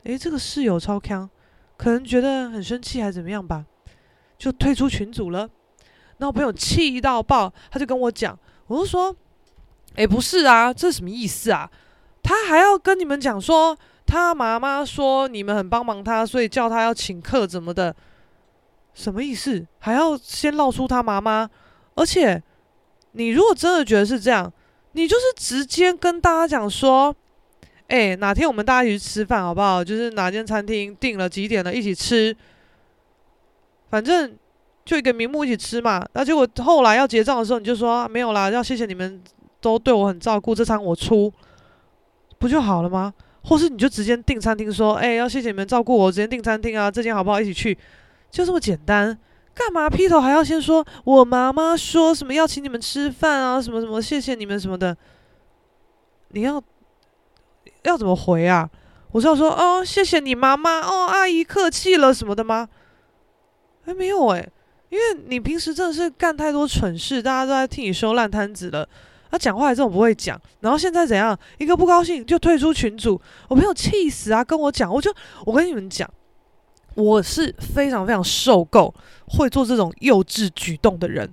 哎，这个室友超锵，可能觉得很生气还是怎么样吧。就退出群组了，那我朋友气到爆，他就跟我讲，我就说，哎，不是啊，这是什么意思啊？他还要跟你们讲说，他妈妈说你们很帮忙他，所以叫他要请客怎么的？什么意思？还要先闹出他妈妈？而且，你如果真的觉得是这样，你就是直接跟大家讲说，哎，哪天我们大家一起去吃饭好不好？就是哪间餐厅订了几点了，一起吃。反正就一个名目一起吃嘛，那结果后来要结账的时候，你就说、没有啦，要谢谢你们都对我很照顾，这餐我出，不就好了吗？或是你就直接订餐厅说，哎，要谢谢你们照顾我，直接订餐厅啊，这间好不好？一起去，就这么简单，干嘛劈头还要先说我妈妈说什么要请你们吃饭啊，什么什么谢谢你们什么的，你要要怎么回啊？我是要说哦，谢谢你妈妈哦，阿姨客气了什么的吗？还没有诶，因为你平时真的是干太多蠢事，大家都在替你收烂摊子了。他讲话还这种不会讲，然后现在怎样？一个不高兴就退出群组，我朋友气死啊！跟我讲，我就我跟你们讲，我是非常非常受够会做这种幼稚举动的人。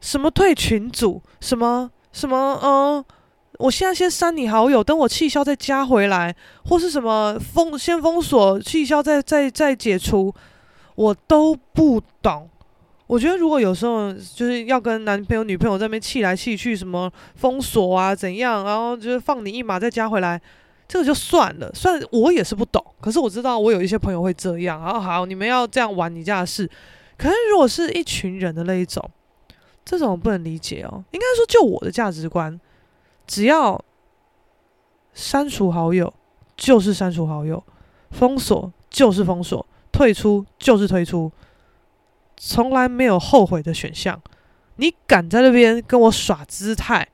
什么退群组？什么什么？嗯，我现在先删你好友，等我气消再加回来，或是什么封先封锁，气消再再再解除。我都不懂，我觉得如果有时候就是要跟男朋友、女朋友在那边气来气去，什么封锁啊怎样，然后就是放你一马再加回来，这个就算了。虽然我也是不懂，可是我知道我有一些朋友会这样。然后好，你们要这样玩你家的事，可是如果是一群人的那一种，这种不能理解哦。应该说，就我的价值观，只要删除好友就是删除好友，封锁就是封锁。退出就是退出，从来没有后悔的选项。你敢在那边跟我耍姿态，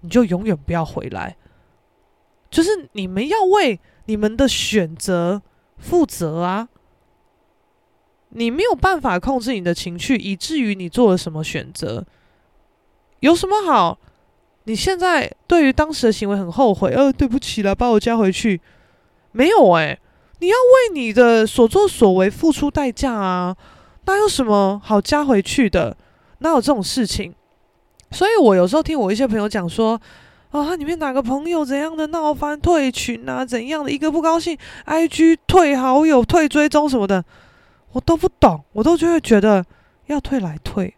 你就永远不要回来。就是你们要为你们的选择负责啊！你没有办法控制你的情绪，以至于你做了什么选择，有什么好？你现在对于当时的行为很后悔，呃，对不起了，把我加回去。没有诶、你要为你的所作所为付出代价啊！那有什么好加回去的？哪有这种事情？所以我有时候听我一些朋友讲说，啊，他里面哪个朋友怎样的闹翻退群啊，怎样的一个不高兴，IG 退好友、退追踪什么的，我都不懂，我都就会觉得要退来退，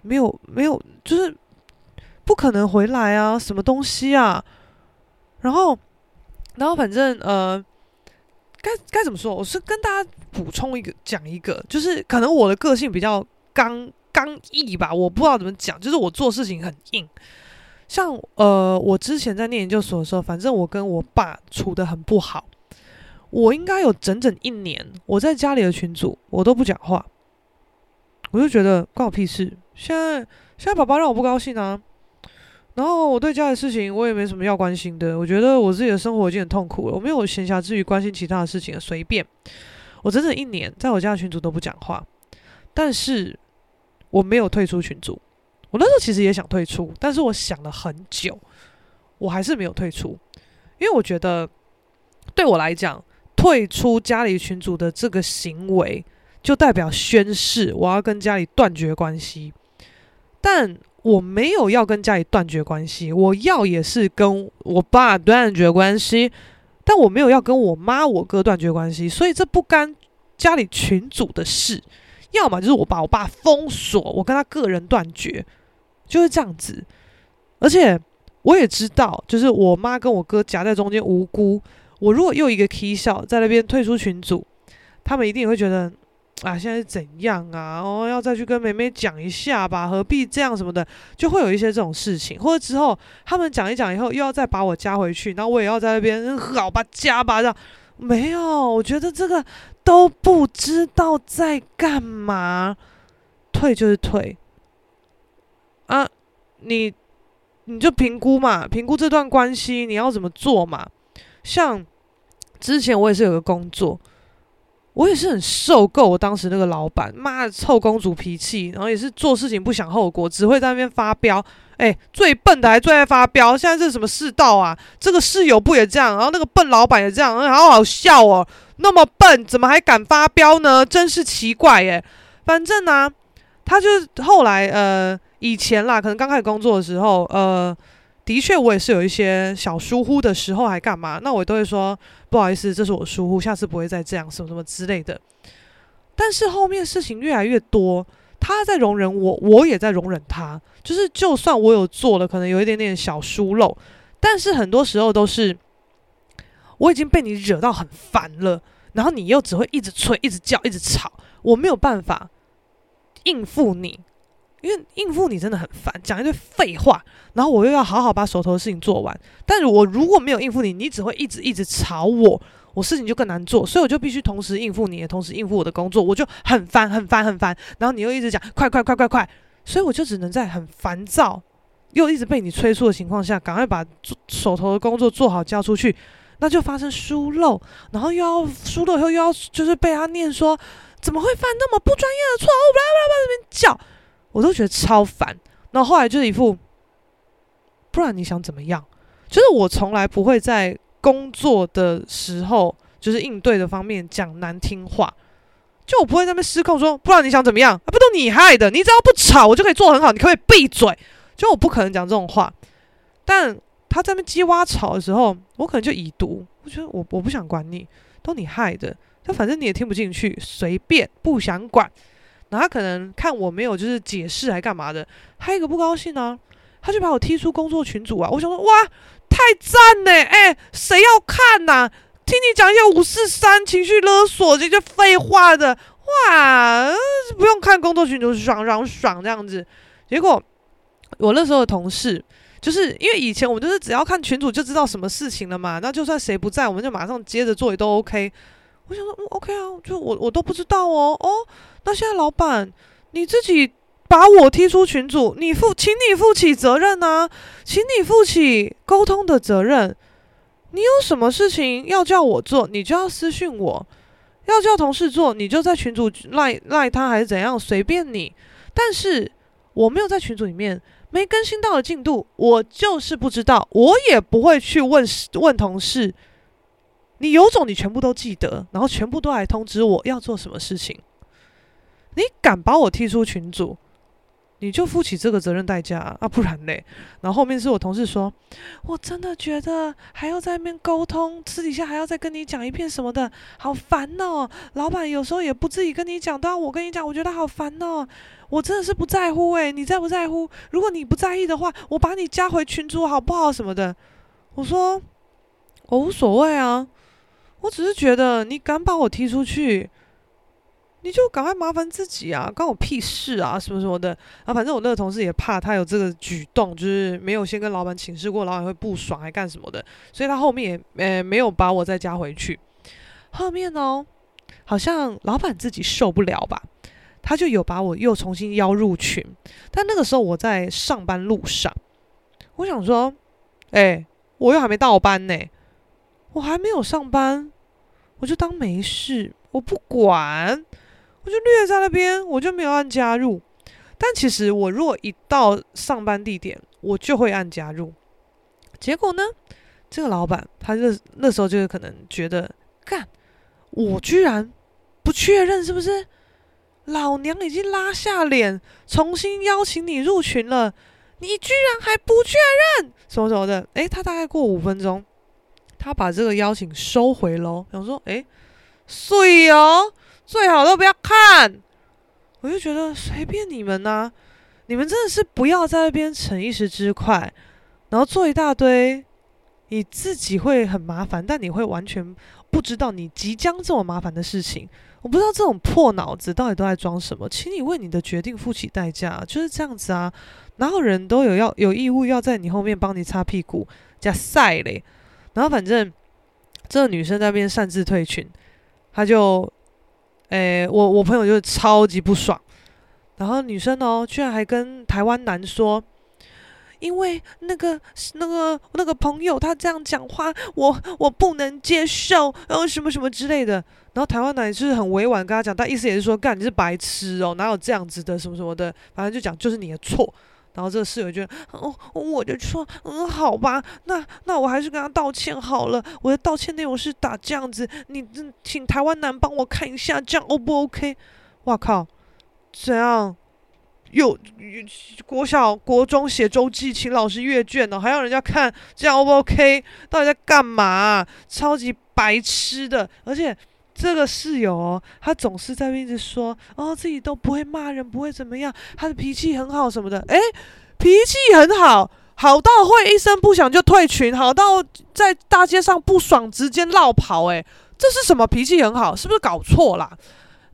没有没有，就是不可能回来啊，什么东西啊？然后，然后反正呃。该该怎么说？我是跟大家补充一个，讲一个，就是可能我的个性比较刚刚毅吧，我不知道怎么讲，就是我做事情很硬。像呃，我之前在念研究所的时候，反正我跟我爸处得很不好，我应该有整整一年，我在家里的群组我都不讲话，我就觉得关我屁事。现在现在爸爸让我不高兴啊。然后我对家里事情我也没什么要关心的，我觉得我自己的生活已经很痛苦了，我没有闲暇之余关心其他的事情，随便。我整整一年在我家的群组都不讲话，但是我没有退出群组。我那时候其实也想退出，但是我想了很久，我还是没有退出，因为我觉得对我来讲，退出家里群组的这个行为就代表宣誓我要跟家里断绝关系，但。我没有要跟家里断绝关系，我要也是跟我爸断绝关系，但我没有要跟我妈、我哥断绝关系，所以这不干家里群组的事。要么就是我把我爸封锁，我跟他个人断绝，就是这样子。而且我也知道，就是我妈跟我哥夹在中间无辜，我如果又一个 K 笑在那边退出群组，他们一定也会觉得啊，现在是怎样啊？哦，要再去跟妹妹讲一下吧，何必这样什么的，就会有一些这种事情。或者之后他们讲一讲以后，又要再把我加回去，然后我也要在那边好吧加吧这样。没有，我觉得这个都不知道在干嘛，退就是退啊，你你就评估嘛，评估这段关系你要怎么做嘛，像。之前我也是有个工作，我也是很受够我当时那个老板，妈臭公主脾气，然后也是做事情不想后果，只会在那边发飙。哎，最笨的还最爱发飙，现在这是什么世道啊？这个室友不也这样？然后那个笨老板也这样，好好笑哦。那么笨，怎么还敢发飙呢？真是奇怪耶。反正呢、啊，他就后来呃，以前啦，可能刚开始工作的时候，呃。的确，我也是有一些小疏忽的时候，还干嘛？那我都会说不好意思，这是我疏忽，下次不会再这样，什么什么之类的。但是后面事情越来越多，他在容忍我，我也在容忍他。就是就算我有做了，可能有一点点小疏漏，但是很多时候都是我已经被你惹到很烦了，然后你又只会一直催、一直叫、一直吵，我没有办法应付你。因为应付你真的很烦，讲一堆废话，然后我又要好好把手头的事情做完。但是我如果没有应付你，你只会一直一直吵我，我事情就更难做。所以我就必须同时应付你，也同时应付我的工作，我就很烦很烦很烦。然后你又一直讲快快快快快，所以我就只能在很烦躁又一直被你催促的情况下，赶快把手头的工作做好交出去。那就发生疏漏，然后又要疏漏以后又要就是被他念说怎么会犯那么不专业的错误，叭叭叭这边叫。我都觉得超烦，然后后来就是一副，不然你想怎么样？就是我从来不会在工作的时候，就是应对的方面讲难听话，就我不会在那边失控说，不然你想怎么样？啊，不都你害的？你只要不吵，我就可以做很好，你可不可以闭嘴？就我不可能讲这种话，但他在那边叽哇吵的时候，我可能就已读，我觉得我我不想管你，都你害的，就反正你也听不进去，随便，不想管。然后他可能看我没有就是解释还干嘛的，还有一个不高兴呢、啊，他就把我踢出工作群组啊！我想说哇，太赞呢！哎，谁要看呐、听你讲一些五四三情绪勒索这些废话的哇，不用看工作群组爽爽爽这样子。结果我那时候的同事，就是因为以前我们就是只要看群主就知道什么事情了嘛，那就算谁不在，我们就马上接着做也都 OK。我想说，嗯，OK 啊，就我我都不知道哦，哦。那现在老板，你自己把我踢出群组，你负，请你负起责任啊，请你负起沟通的责任。你有什么事情要叫我做，你就要私讯我；要叫同事做，你就在群组赖赖他还是怎样，随便你。但是我没有在群组里面，没更新到的进度，我就是不知道，我也不会去问问同事。你有种，你全部都记得，然后全部都来通知我要做什么事情。你敢把我踢出群组，你就负起这个责任代价啊，不然嘞，然后后面是我同事说，我真的觉得还要在那边沟通，私底下还要再跟你讲一遍什么的，好烦哦。老板有时候也不自己跟你讲，都要我跟你讲，我觉得好烦哦。我真的是不在乎诶，你在不在乎？如果你不在意的话，我把你加回群组好不好？什么的，我说我无所谓啊，我只是觉得你敢把我踢出去。你就赶快麻烦自己啊，关我屁事啊，什么什么的啊！反正我那个同事也怕他有这个举动，就是没有先跟老板请示过，老板会不爽还干什么的，所以他后面也呃没有把我再加回去。后面呢，好像老板自己受不了吧，他就有把我又重新邀入群。但那个时候我在上班路上，我想说，哎，我又还没到班呢，我还没有上班，我就当没事，我不管。我就略在那边，我就没有按加入。但其实我如果一到上班地点，我就会按加入。结果呢，这个老板他就那时候就可能觉得，干，我居然不确认是不是？老娘已经拉下脸重新邀请你入群了，你居然还不确认？什么什么的？诶，他大概过五分钟，他把这个邀请收回喽。想说，诶，碎哦。最好都不要看，我就觉得随便你们呐、你们真的是不要在那边逞一时之快，然后做一大堆，你自己会很麻烦，但你会完全不知道你即将这么麻烦的事情。我不知道这种破脑子到底都在装什么，请你为你的决定付起代价，就是这样子啊。然后人都有要有义务要在你后面帮你擦屁股加赛嘞。然后反正这个女生在那边擅自退群，她就，诶，我我朋友就超级不爽。然后女生哦，居然还跟台湾男说。因为那个那个那个朋友他这样讲话，我我不能接受，然后什么什么之类的。然后台湾男就是很委婉跟他讲，但意思也是说，干你是白痴哦，哪有这样子的什么什么的，反正就讲就是你的错。然后这个室友就哦，我就说嗯，好吧，那那我还是跟他道歉好了。我的道歉内容是打这样子，你请台湾男帮我看一下，这样 O 不 OK？哇靠，怎样？有国小、国中写周记，请老师阅卷呢，还要人家看，这样 O 不 OK？到底在干嘛？超级白痴的！而且这个室友哦，他总是在一直说哦，自己都不会骂人，不会怎么样，他的脾气很好什么的。诶，脾气很好，好到会一声不响就退群，好到在大街上不爽直接绕跑。诶，这是什么脾气很好？是不是搞错啦？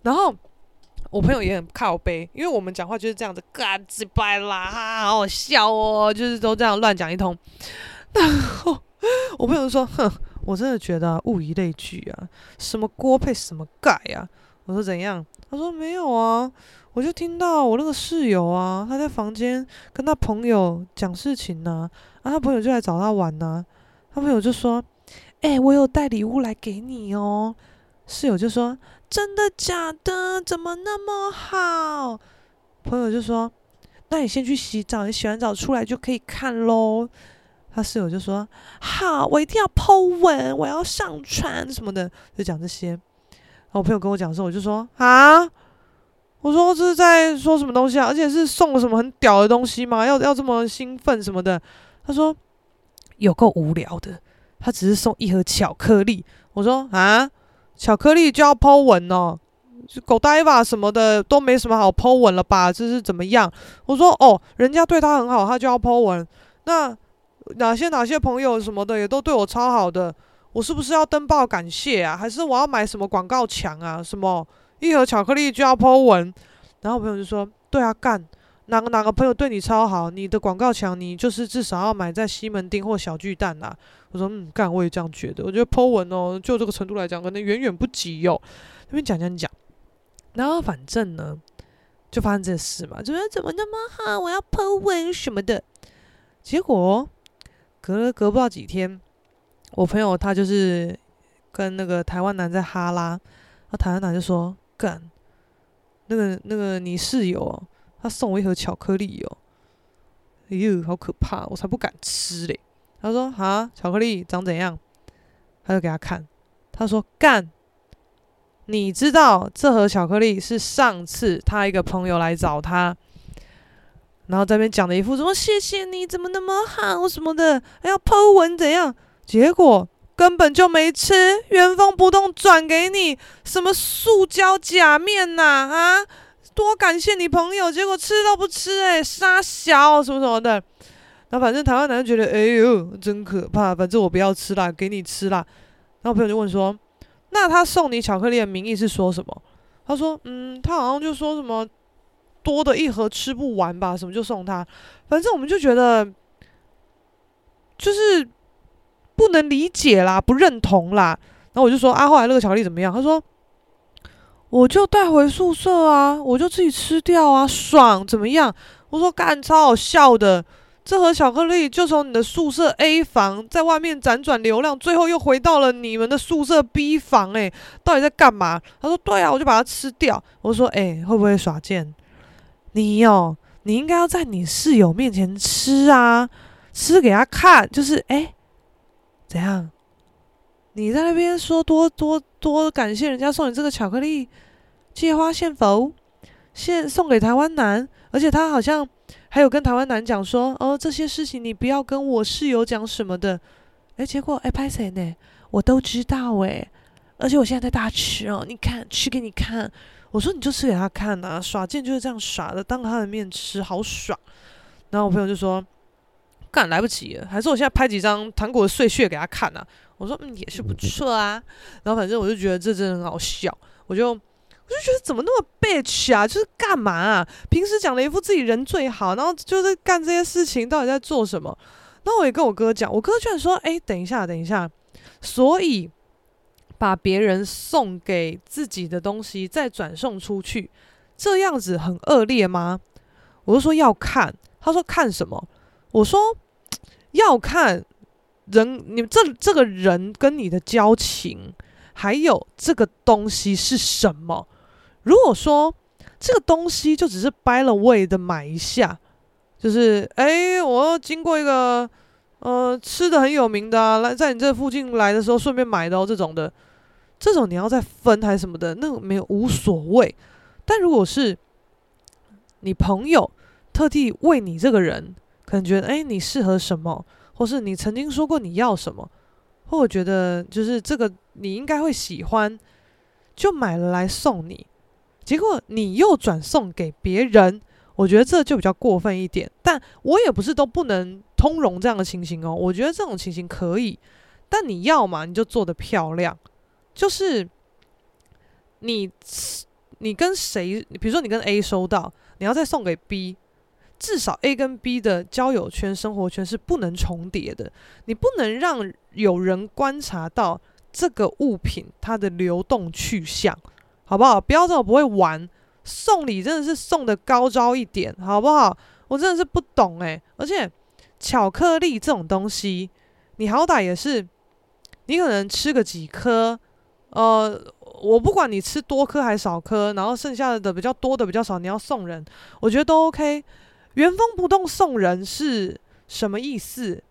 然后。我朋友也很靠背，因为我们讲话就是这样子，嘎吱掰啦，好好笑哦，就是都这样乱讲一通。然后我朋友说：“哼，我真的觉得物以类聚啊，什么锅配什么盖啊。”我说：“怎样？”他说：“没有啊，我就听到我那个室友啊，他在房间跟他朋友讲事情呢，啊，他朋友就来找他玩呢，他朋友就说：‘哎，我有带礼物来给你哦。’室友就说。”真的假的？怎么那么好？朋友就说：“那你先去洗澡，你洗完澡出来就可以看喽。”他室友就说：“好，我一定要 po 文，我要上传什么的，就讲这些。”我朋友跟我讲的时候，我就说：“啊，我说这是在说什么东西啊？而且是送了什么很屌的东西吗？要要这么兴奋什么的？”他说：“有够无聊的，他只是送一盒巧克力。”我说：“啊。”巧克力就要 po 文哦，就狗呆吧什么的都没什么好 po 文了吧？这是怎么样？我说哦，人家对他很好，他就要 po 文。那哪些哪些朋友什么的也都对我超好的，我是不是要登报感谢啊？还是我要买什么广告墙啊？什么一盒巧克力就要 po 文？然后朋友就说：对啊，干。哪个哪个朋友对你超好，你的广告墙你就是至少要买在西门町或小巨蛋呐。我说嗯，干，我也这样觉得。我觉得 po 文哦，就这个程度来讲，可能远远不及哟。那边讲讲讲，然后反正呢，就发生这事嘛，就说怎么那么好，我要 po 文什么的。结果隔了隔不到几天，我朋友他就是跟那个台湾男在哈拉，那台湾男就说干，那个那个你室友。他送我一盒巧克力哦，哎呦，好可怕，我才不敢吃嘞。他说：“啊，巧克力长怎样？”他就给他看，他说：“干，你知道这盒巧克力是上次他一个朋友来找他，然后在那边讲的一副什么谢谢你，怎么那么好什么的，还要 po 文怎样？结果根本就没吃，原封不动转给你，什么塑胶假面呐啊！”多感谢你朋友，结果吃都不吃，欸，诶，杀小什么什么的。然后反正台湾男人觉得，哎呦，真可怕。反正我不要吃啦，给你吃啦。然后朋友就问说，那他送你巧克力的名义是说什么？他说，嗯，他好像就说什么多的一盒吃不完吧，什么就送他。反正我们就觉得，就是不能理解啦，不认同啦。然后我就说，啊，后来那个巧克力怎么样？他说。我就带回宿舍啊，我就自己吃掉啊，爽怎么样？我说干，超好笑的，这盒巧克力就从你的宿舍 A 房在外面辗转流浪，最后又回到了你们的宿舍 B 房，诶，到底在干嘛？他说对啊，我就把它吃掉。我说诶，会不会耍贱？你哦，你应该要在你室友面前吃啊，吃给他看，就是诶，怎样？你在那边说多多多感谢人家送你这个巧克力，借花献佛，献送给台湾男，而且他好像还有跟台湾男讲说，哦，这些事情你不要跟我室友讲什么的，哎，结果哎拍谁呢？我都知道哎，而且我现在在大吃哦，你看吃给你看，我说你就吃给他看呐，耍贱就是这样耍的，当着他的面吃好爽，然后我朋友就说。干，来不及了，还是我现在拍几张糖果的碎屑给他看呐、啊？我说嗯，也是不错啊。然后反正我就觉得这真的很好笑，我就我就觉得怎么那么 bitch 啊？就是干嘛啊？平时讲了一副自己人最好，然后就是干这些事情，到底在做什么？那我也跟我哥讲，我哥居然说：“哎，等一下，等一下。”所以把别人送给自己的东西再转送出去，这样子很恶劣吗？我就说要看。他说看什么？我说要看人，你这这个人跟你的交情，还有这个东西是什么？如果说这个东西就只是 by the way 的买一下，就是哎，我经过一个呃吃的很有名的，来在你这附近来的时候顺便买的哦，这种的，这种你要再分还是什么的，那没有无所谓。但如果是你朋友特地为你这个人，可能觉得哎你适合什么，或是你曾经说过你要什么，或我觉得就是这个你应该会喜欢，就买了来送你。结果你又转送给别人，我觉得这就比较过分一点。但我也不是都不能通融这样的情形哦。我觉得这种情形可以，但你要嘛，你就做得漂亮。就是你你跟谁，比如说你跟 A 收到，你要再送给 B，至少 A 跟 B 的交友圈、生活圈是不能重叠的。你不能让有人观察到这个物品它的流动去向。好不好？不要这么不会玩，送礼真的是送的高招一点，好不好？我真的是不懂诶。而且巧克力这种东西，你好歹也是，你可能吃个几颗，呃，我不管你吃多颗还是少颗，然后剩下的比较多的比较少，你要送人，我觉得都 OK。原封不动送人是什么意思？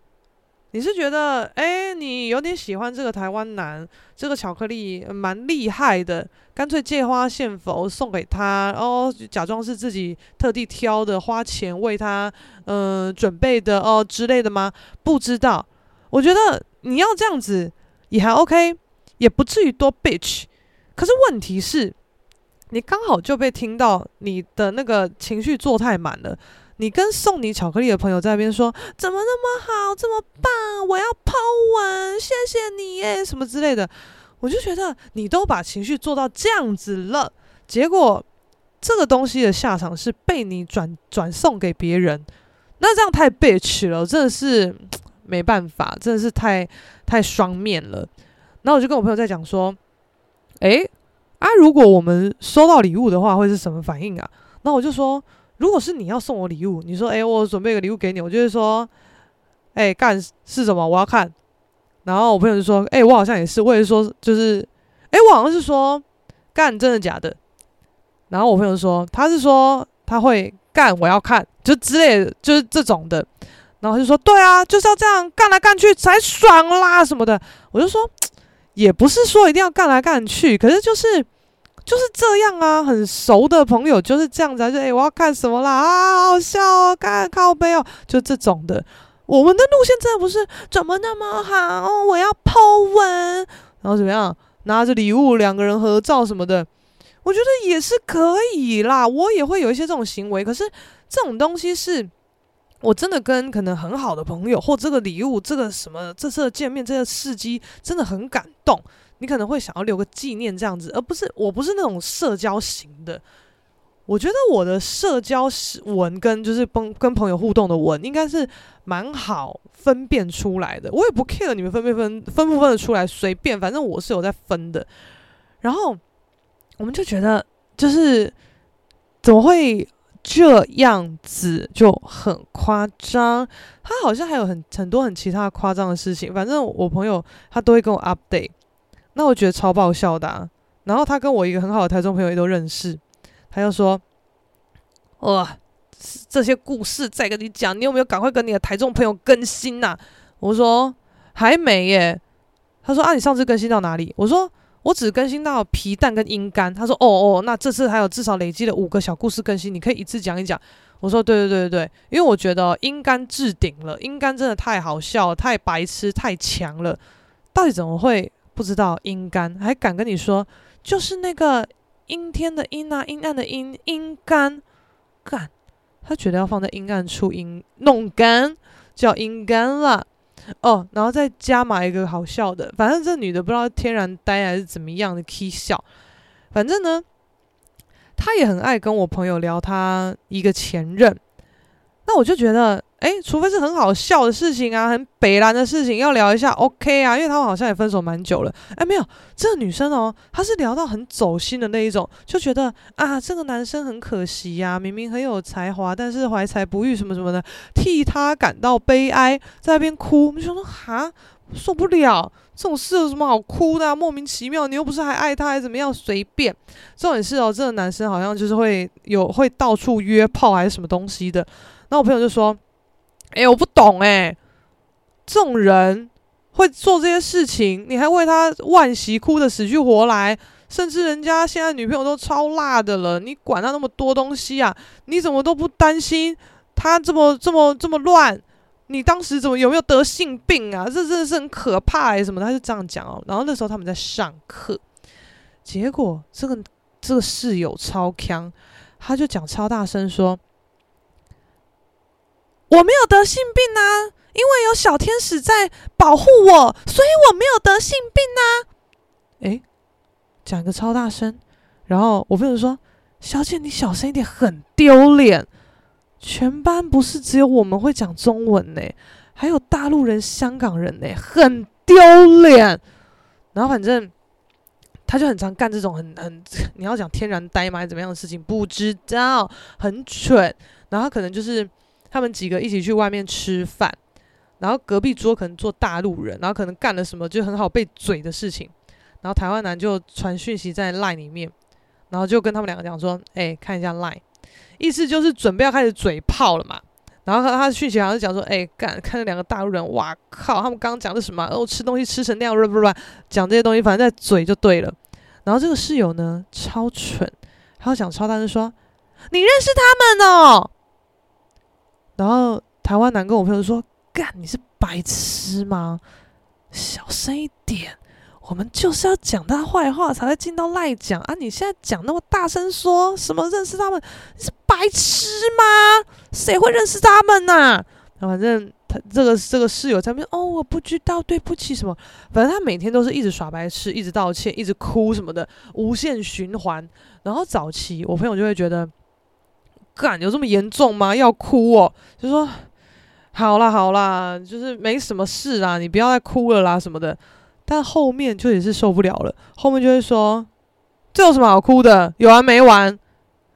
你是觉得，哎，你有点喜欢这个台湾男，这个巧克力蛮厉害的，干脆借花献佛送给他，然后假装是自己特地挑的，花钱为他，嗯、准备的哦之类的吗？不知道，我觉得你要这样子也还 OK，也不至于多 bitch。可是问题是，你刚好就被听到你的那个情绪做太满了。你跟送你巧克力的朋友在那边说，怎么那么好，这么棒，我要 po 文，谢谢你耶，什么之类的，我就觉得你都把情绪做到这样子了，结果这个东西的下场是被你转转送给别人，那这样太 bitch 了，真的是没办法，真的是太太双面了。然后我就跟我朋友在讲说，诶，啊，如果我们收到礼物的话，会是什么反应啊？那我就说。如果是你要送我礼物，你说，哎，我准备个礼物给你，我就会说，哎，干是什么？我要看。然后我朋友就说，哎，我好像也是，我也是说，就是，哎，我好像是说，干真的假的？然后我朋友说，他是说他会干，我要看，就之类的，就是这种的。然后就说，对啊，就是要这样干来干去才爽啦什么的。我就说，也不是说一定要干来干去，可是就是。就是这样啊，很熟的朋友就是这样子啊，就诶、我要干什么啦啊，好好笑哦，看靠背哦，就这种的。我们的路线真的不是怎么那么好，我要抛文，然后怎么样，拿着礼物两个人合照什么的，我觉得也是可以啦。我也会有一些这种行为，可是这种东西是我真的跟可能很好的朋友，或这个礼物，这个什么这次的见面，这个事迹真的很感动。你可能会想要留个纪念这样子，而不是我不是那种社交型的。我觉得我的社交文跟就是跟跟朋友互动的文应该是蛮好分辨出来的。我也不 care 你们分不分分不分得出来，随便，反正我是有在分的。然后我们就觉得就是怎么会这样子就很夸张？他好像还有很很多很其他夸张的事情。反正我朋友他都会跟我 update。那我觉得超爆笑的啊，然后他跟我一个很好的台中朋友也都认识，他就说：“哇，这些故事再跟你讲，你有没有赶快跟你的台中朋友更新呐？”我说：“还没耶。”他说：“啊，你上次更新到哪里？”我说：“我只更新到皮蛋跟阴干。”他说：“哦哦，那这次还有至少累积了五个小故事更新，你可以一次讲一讲。”我说：“对对对对对，因为我觉得阴干置顶了，阴干真的太好笑，太白痴，太强了，到底怎么会？”不知道阴干还敢跟你说，就是那个阴天的阴啊，阴暗的阴，阴干干，他觉得要放在阴暗处阴弄干，叫阴干了哦。然后再加码一个好笑的，反正这女的不知道天然呆还是怎么样的 k 笑，反正呢，她也很爱跟我朋友聊她一个前任。那我就觉得，哎，除非是很好笑的事情啊，很北烂的事情，要聊一下，OK 啊，因为他们好像也分手蛮久了。哎，没有，这个女生哦，她是聊到很走心的那一种，就觉得啊，这个男生很可惜呀，明明很有才华，但是怀才不遇什么什么的，替他感到悲哀，在那边哭。我们就说，哈，受不了，这种事有什么好哭的？莫名其妙，你又不是还爱他，还怎么样？随便。重点是哦，这个男生好像就是会有会到处约炮还是什么东西的。那我朋友就说：“哎、我不懂哎、这种人会做这些事情，你还为他惋惜，哭得死去活来，甚至人家现在女朋友都超辣的了，你管他那么多东西啊？你怎么都不担心他这么这么这么乱？你当时怎么有没有得性病啊？这真的是很可怕哎、欸，什么？他就这样讲哦。然后那时候他们在上课，结果这个这个室友超强，他就讲超大声说。”我没有得性病啊，因为有小天使在保护我，所以我没有得性病啊。诶，讲一个超大声，然后我朋友说：“小姐，你小声一点，很丢脸。全班不是只有我们会讲中文呢，还有大陆人、香港人呢，很丢脸。”然后反正他就很常干这种很很，你要讲天然呆吗？还是怎么样的事情？不知道，很蠢。然后可能就是。他们几个一起去外面吃饭，然后隔壁桌可能坐大陆人，然后可能干了什么就很好被嘴的事情，然后台湾男就传讯息在 LINE 里面，然后就跟他们两个讲说：“哎、看一下 LINE，意思就是准备要开始嘴炮了嘛。”然后他他讯息好像是讲说：“哎、干，看那两个大陆人，哇靠，他们刚刚讲的什么？哦，吃东西吃成那样，乱不乱，讲这些东西，反正在嘴就对了。”然后这个室友呢，超蠢，他要讲超大声说：“你认识他们哦？”然后台湾男跟我朋友说：“干，你是白痴吗？小声一点，我们就是要讲他坏话才会进到赖讲啊！你现在讲那么大声说，什么认识他们？你是白痴吗？谁会认识他们呐、反正他这个这个室友在那边哦，我不知道，对不起什么。反正他每天都是一直耍白痴，一直道歉，一直哭什么的，无限循环。然后早期我朋友就会觉得。”干，有这么严重吗？要哭哦，就说好啦好啦，就是没什么事啦，你不要再哭了啦什么的。但后面就也是受不了了，后面就会说这有什么好哭的？有完没完？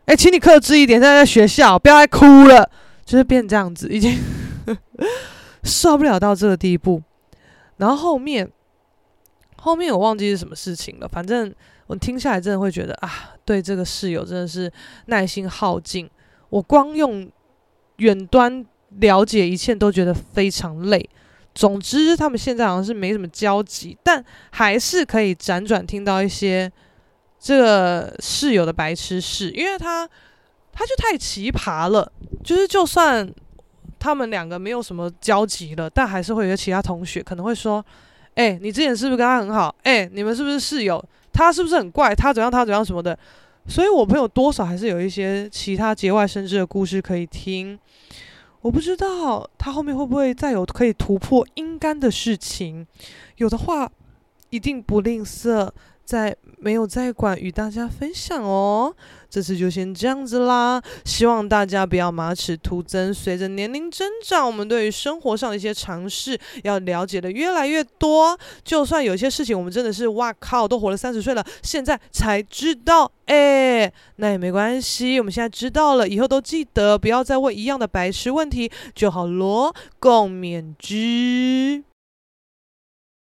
哎，请你克制一点，现在在学校，不要再哭了，就是变这样子，已经 [LAUGHS] 受不了到这个地步。然后后面后面我忘记是什么事情了，反正我听下来真的会觉得啊，对这个室友真的是耐心耗尽。我光用远端了解一切都觉得非常累。总之，他们现在好像是没什么交集，但还是可以辗转听到一些这个室友的白痴事，因为他他就太奇葩了。就是就算他们两个没有什么交集了，但还是会有其他同学可能会说：“哎，你之前是不是跟他很好？哎，你们是不是室友？他是不是很怪？他怎样？他怎样什么的？”所以，我朋友多少还是有一些其他节外生枝的故事可以听。我不知道他后面会不会再有可以突破阴干的事情，有的话一定不吝啬，在没有在管与大家分享哦。这次就先这样子啦，希望大家不要马齿徒增。随着年龄增长，我们对于生活上的一些常识要了解的越来越多。就算有些事情我们真的是哇靠，都活了三十岁了，现在才知道，哎，那也没关系。我们现在知道了，以后都记得不要再问一样的白痴问题就好咯。共勉之。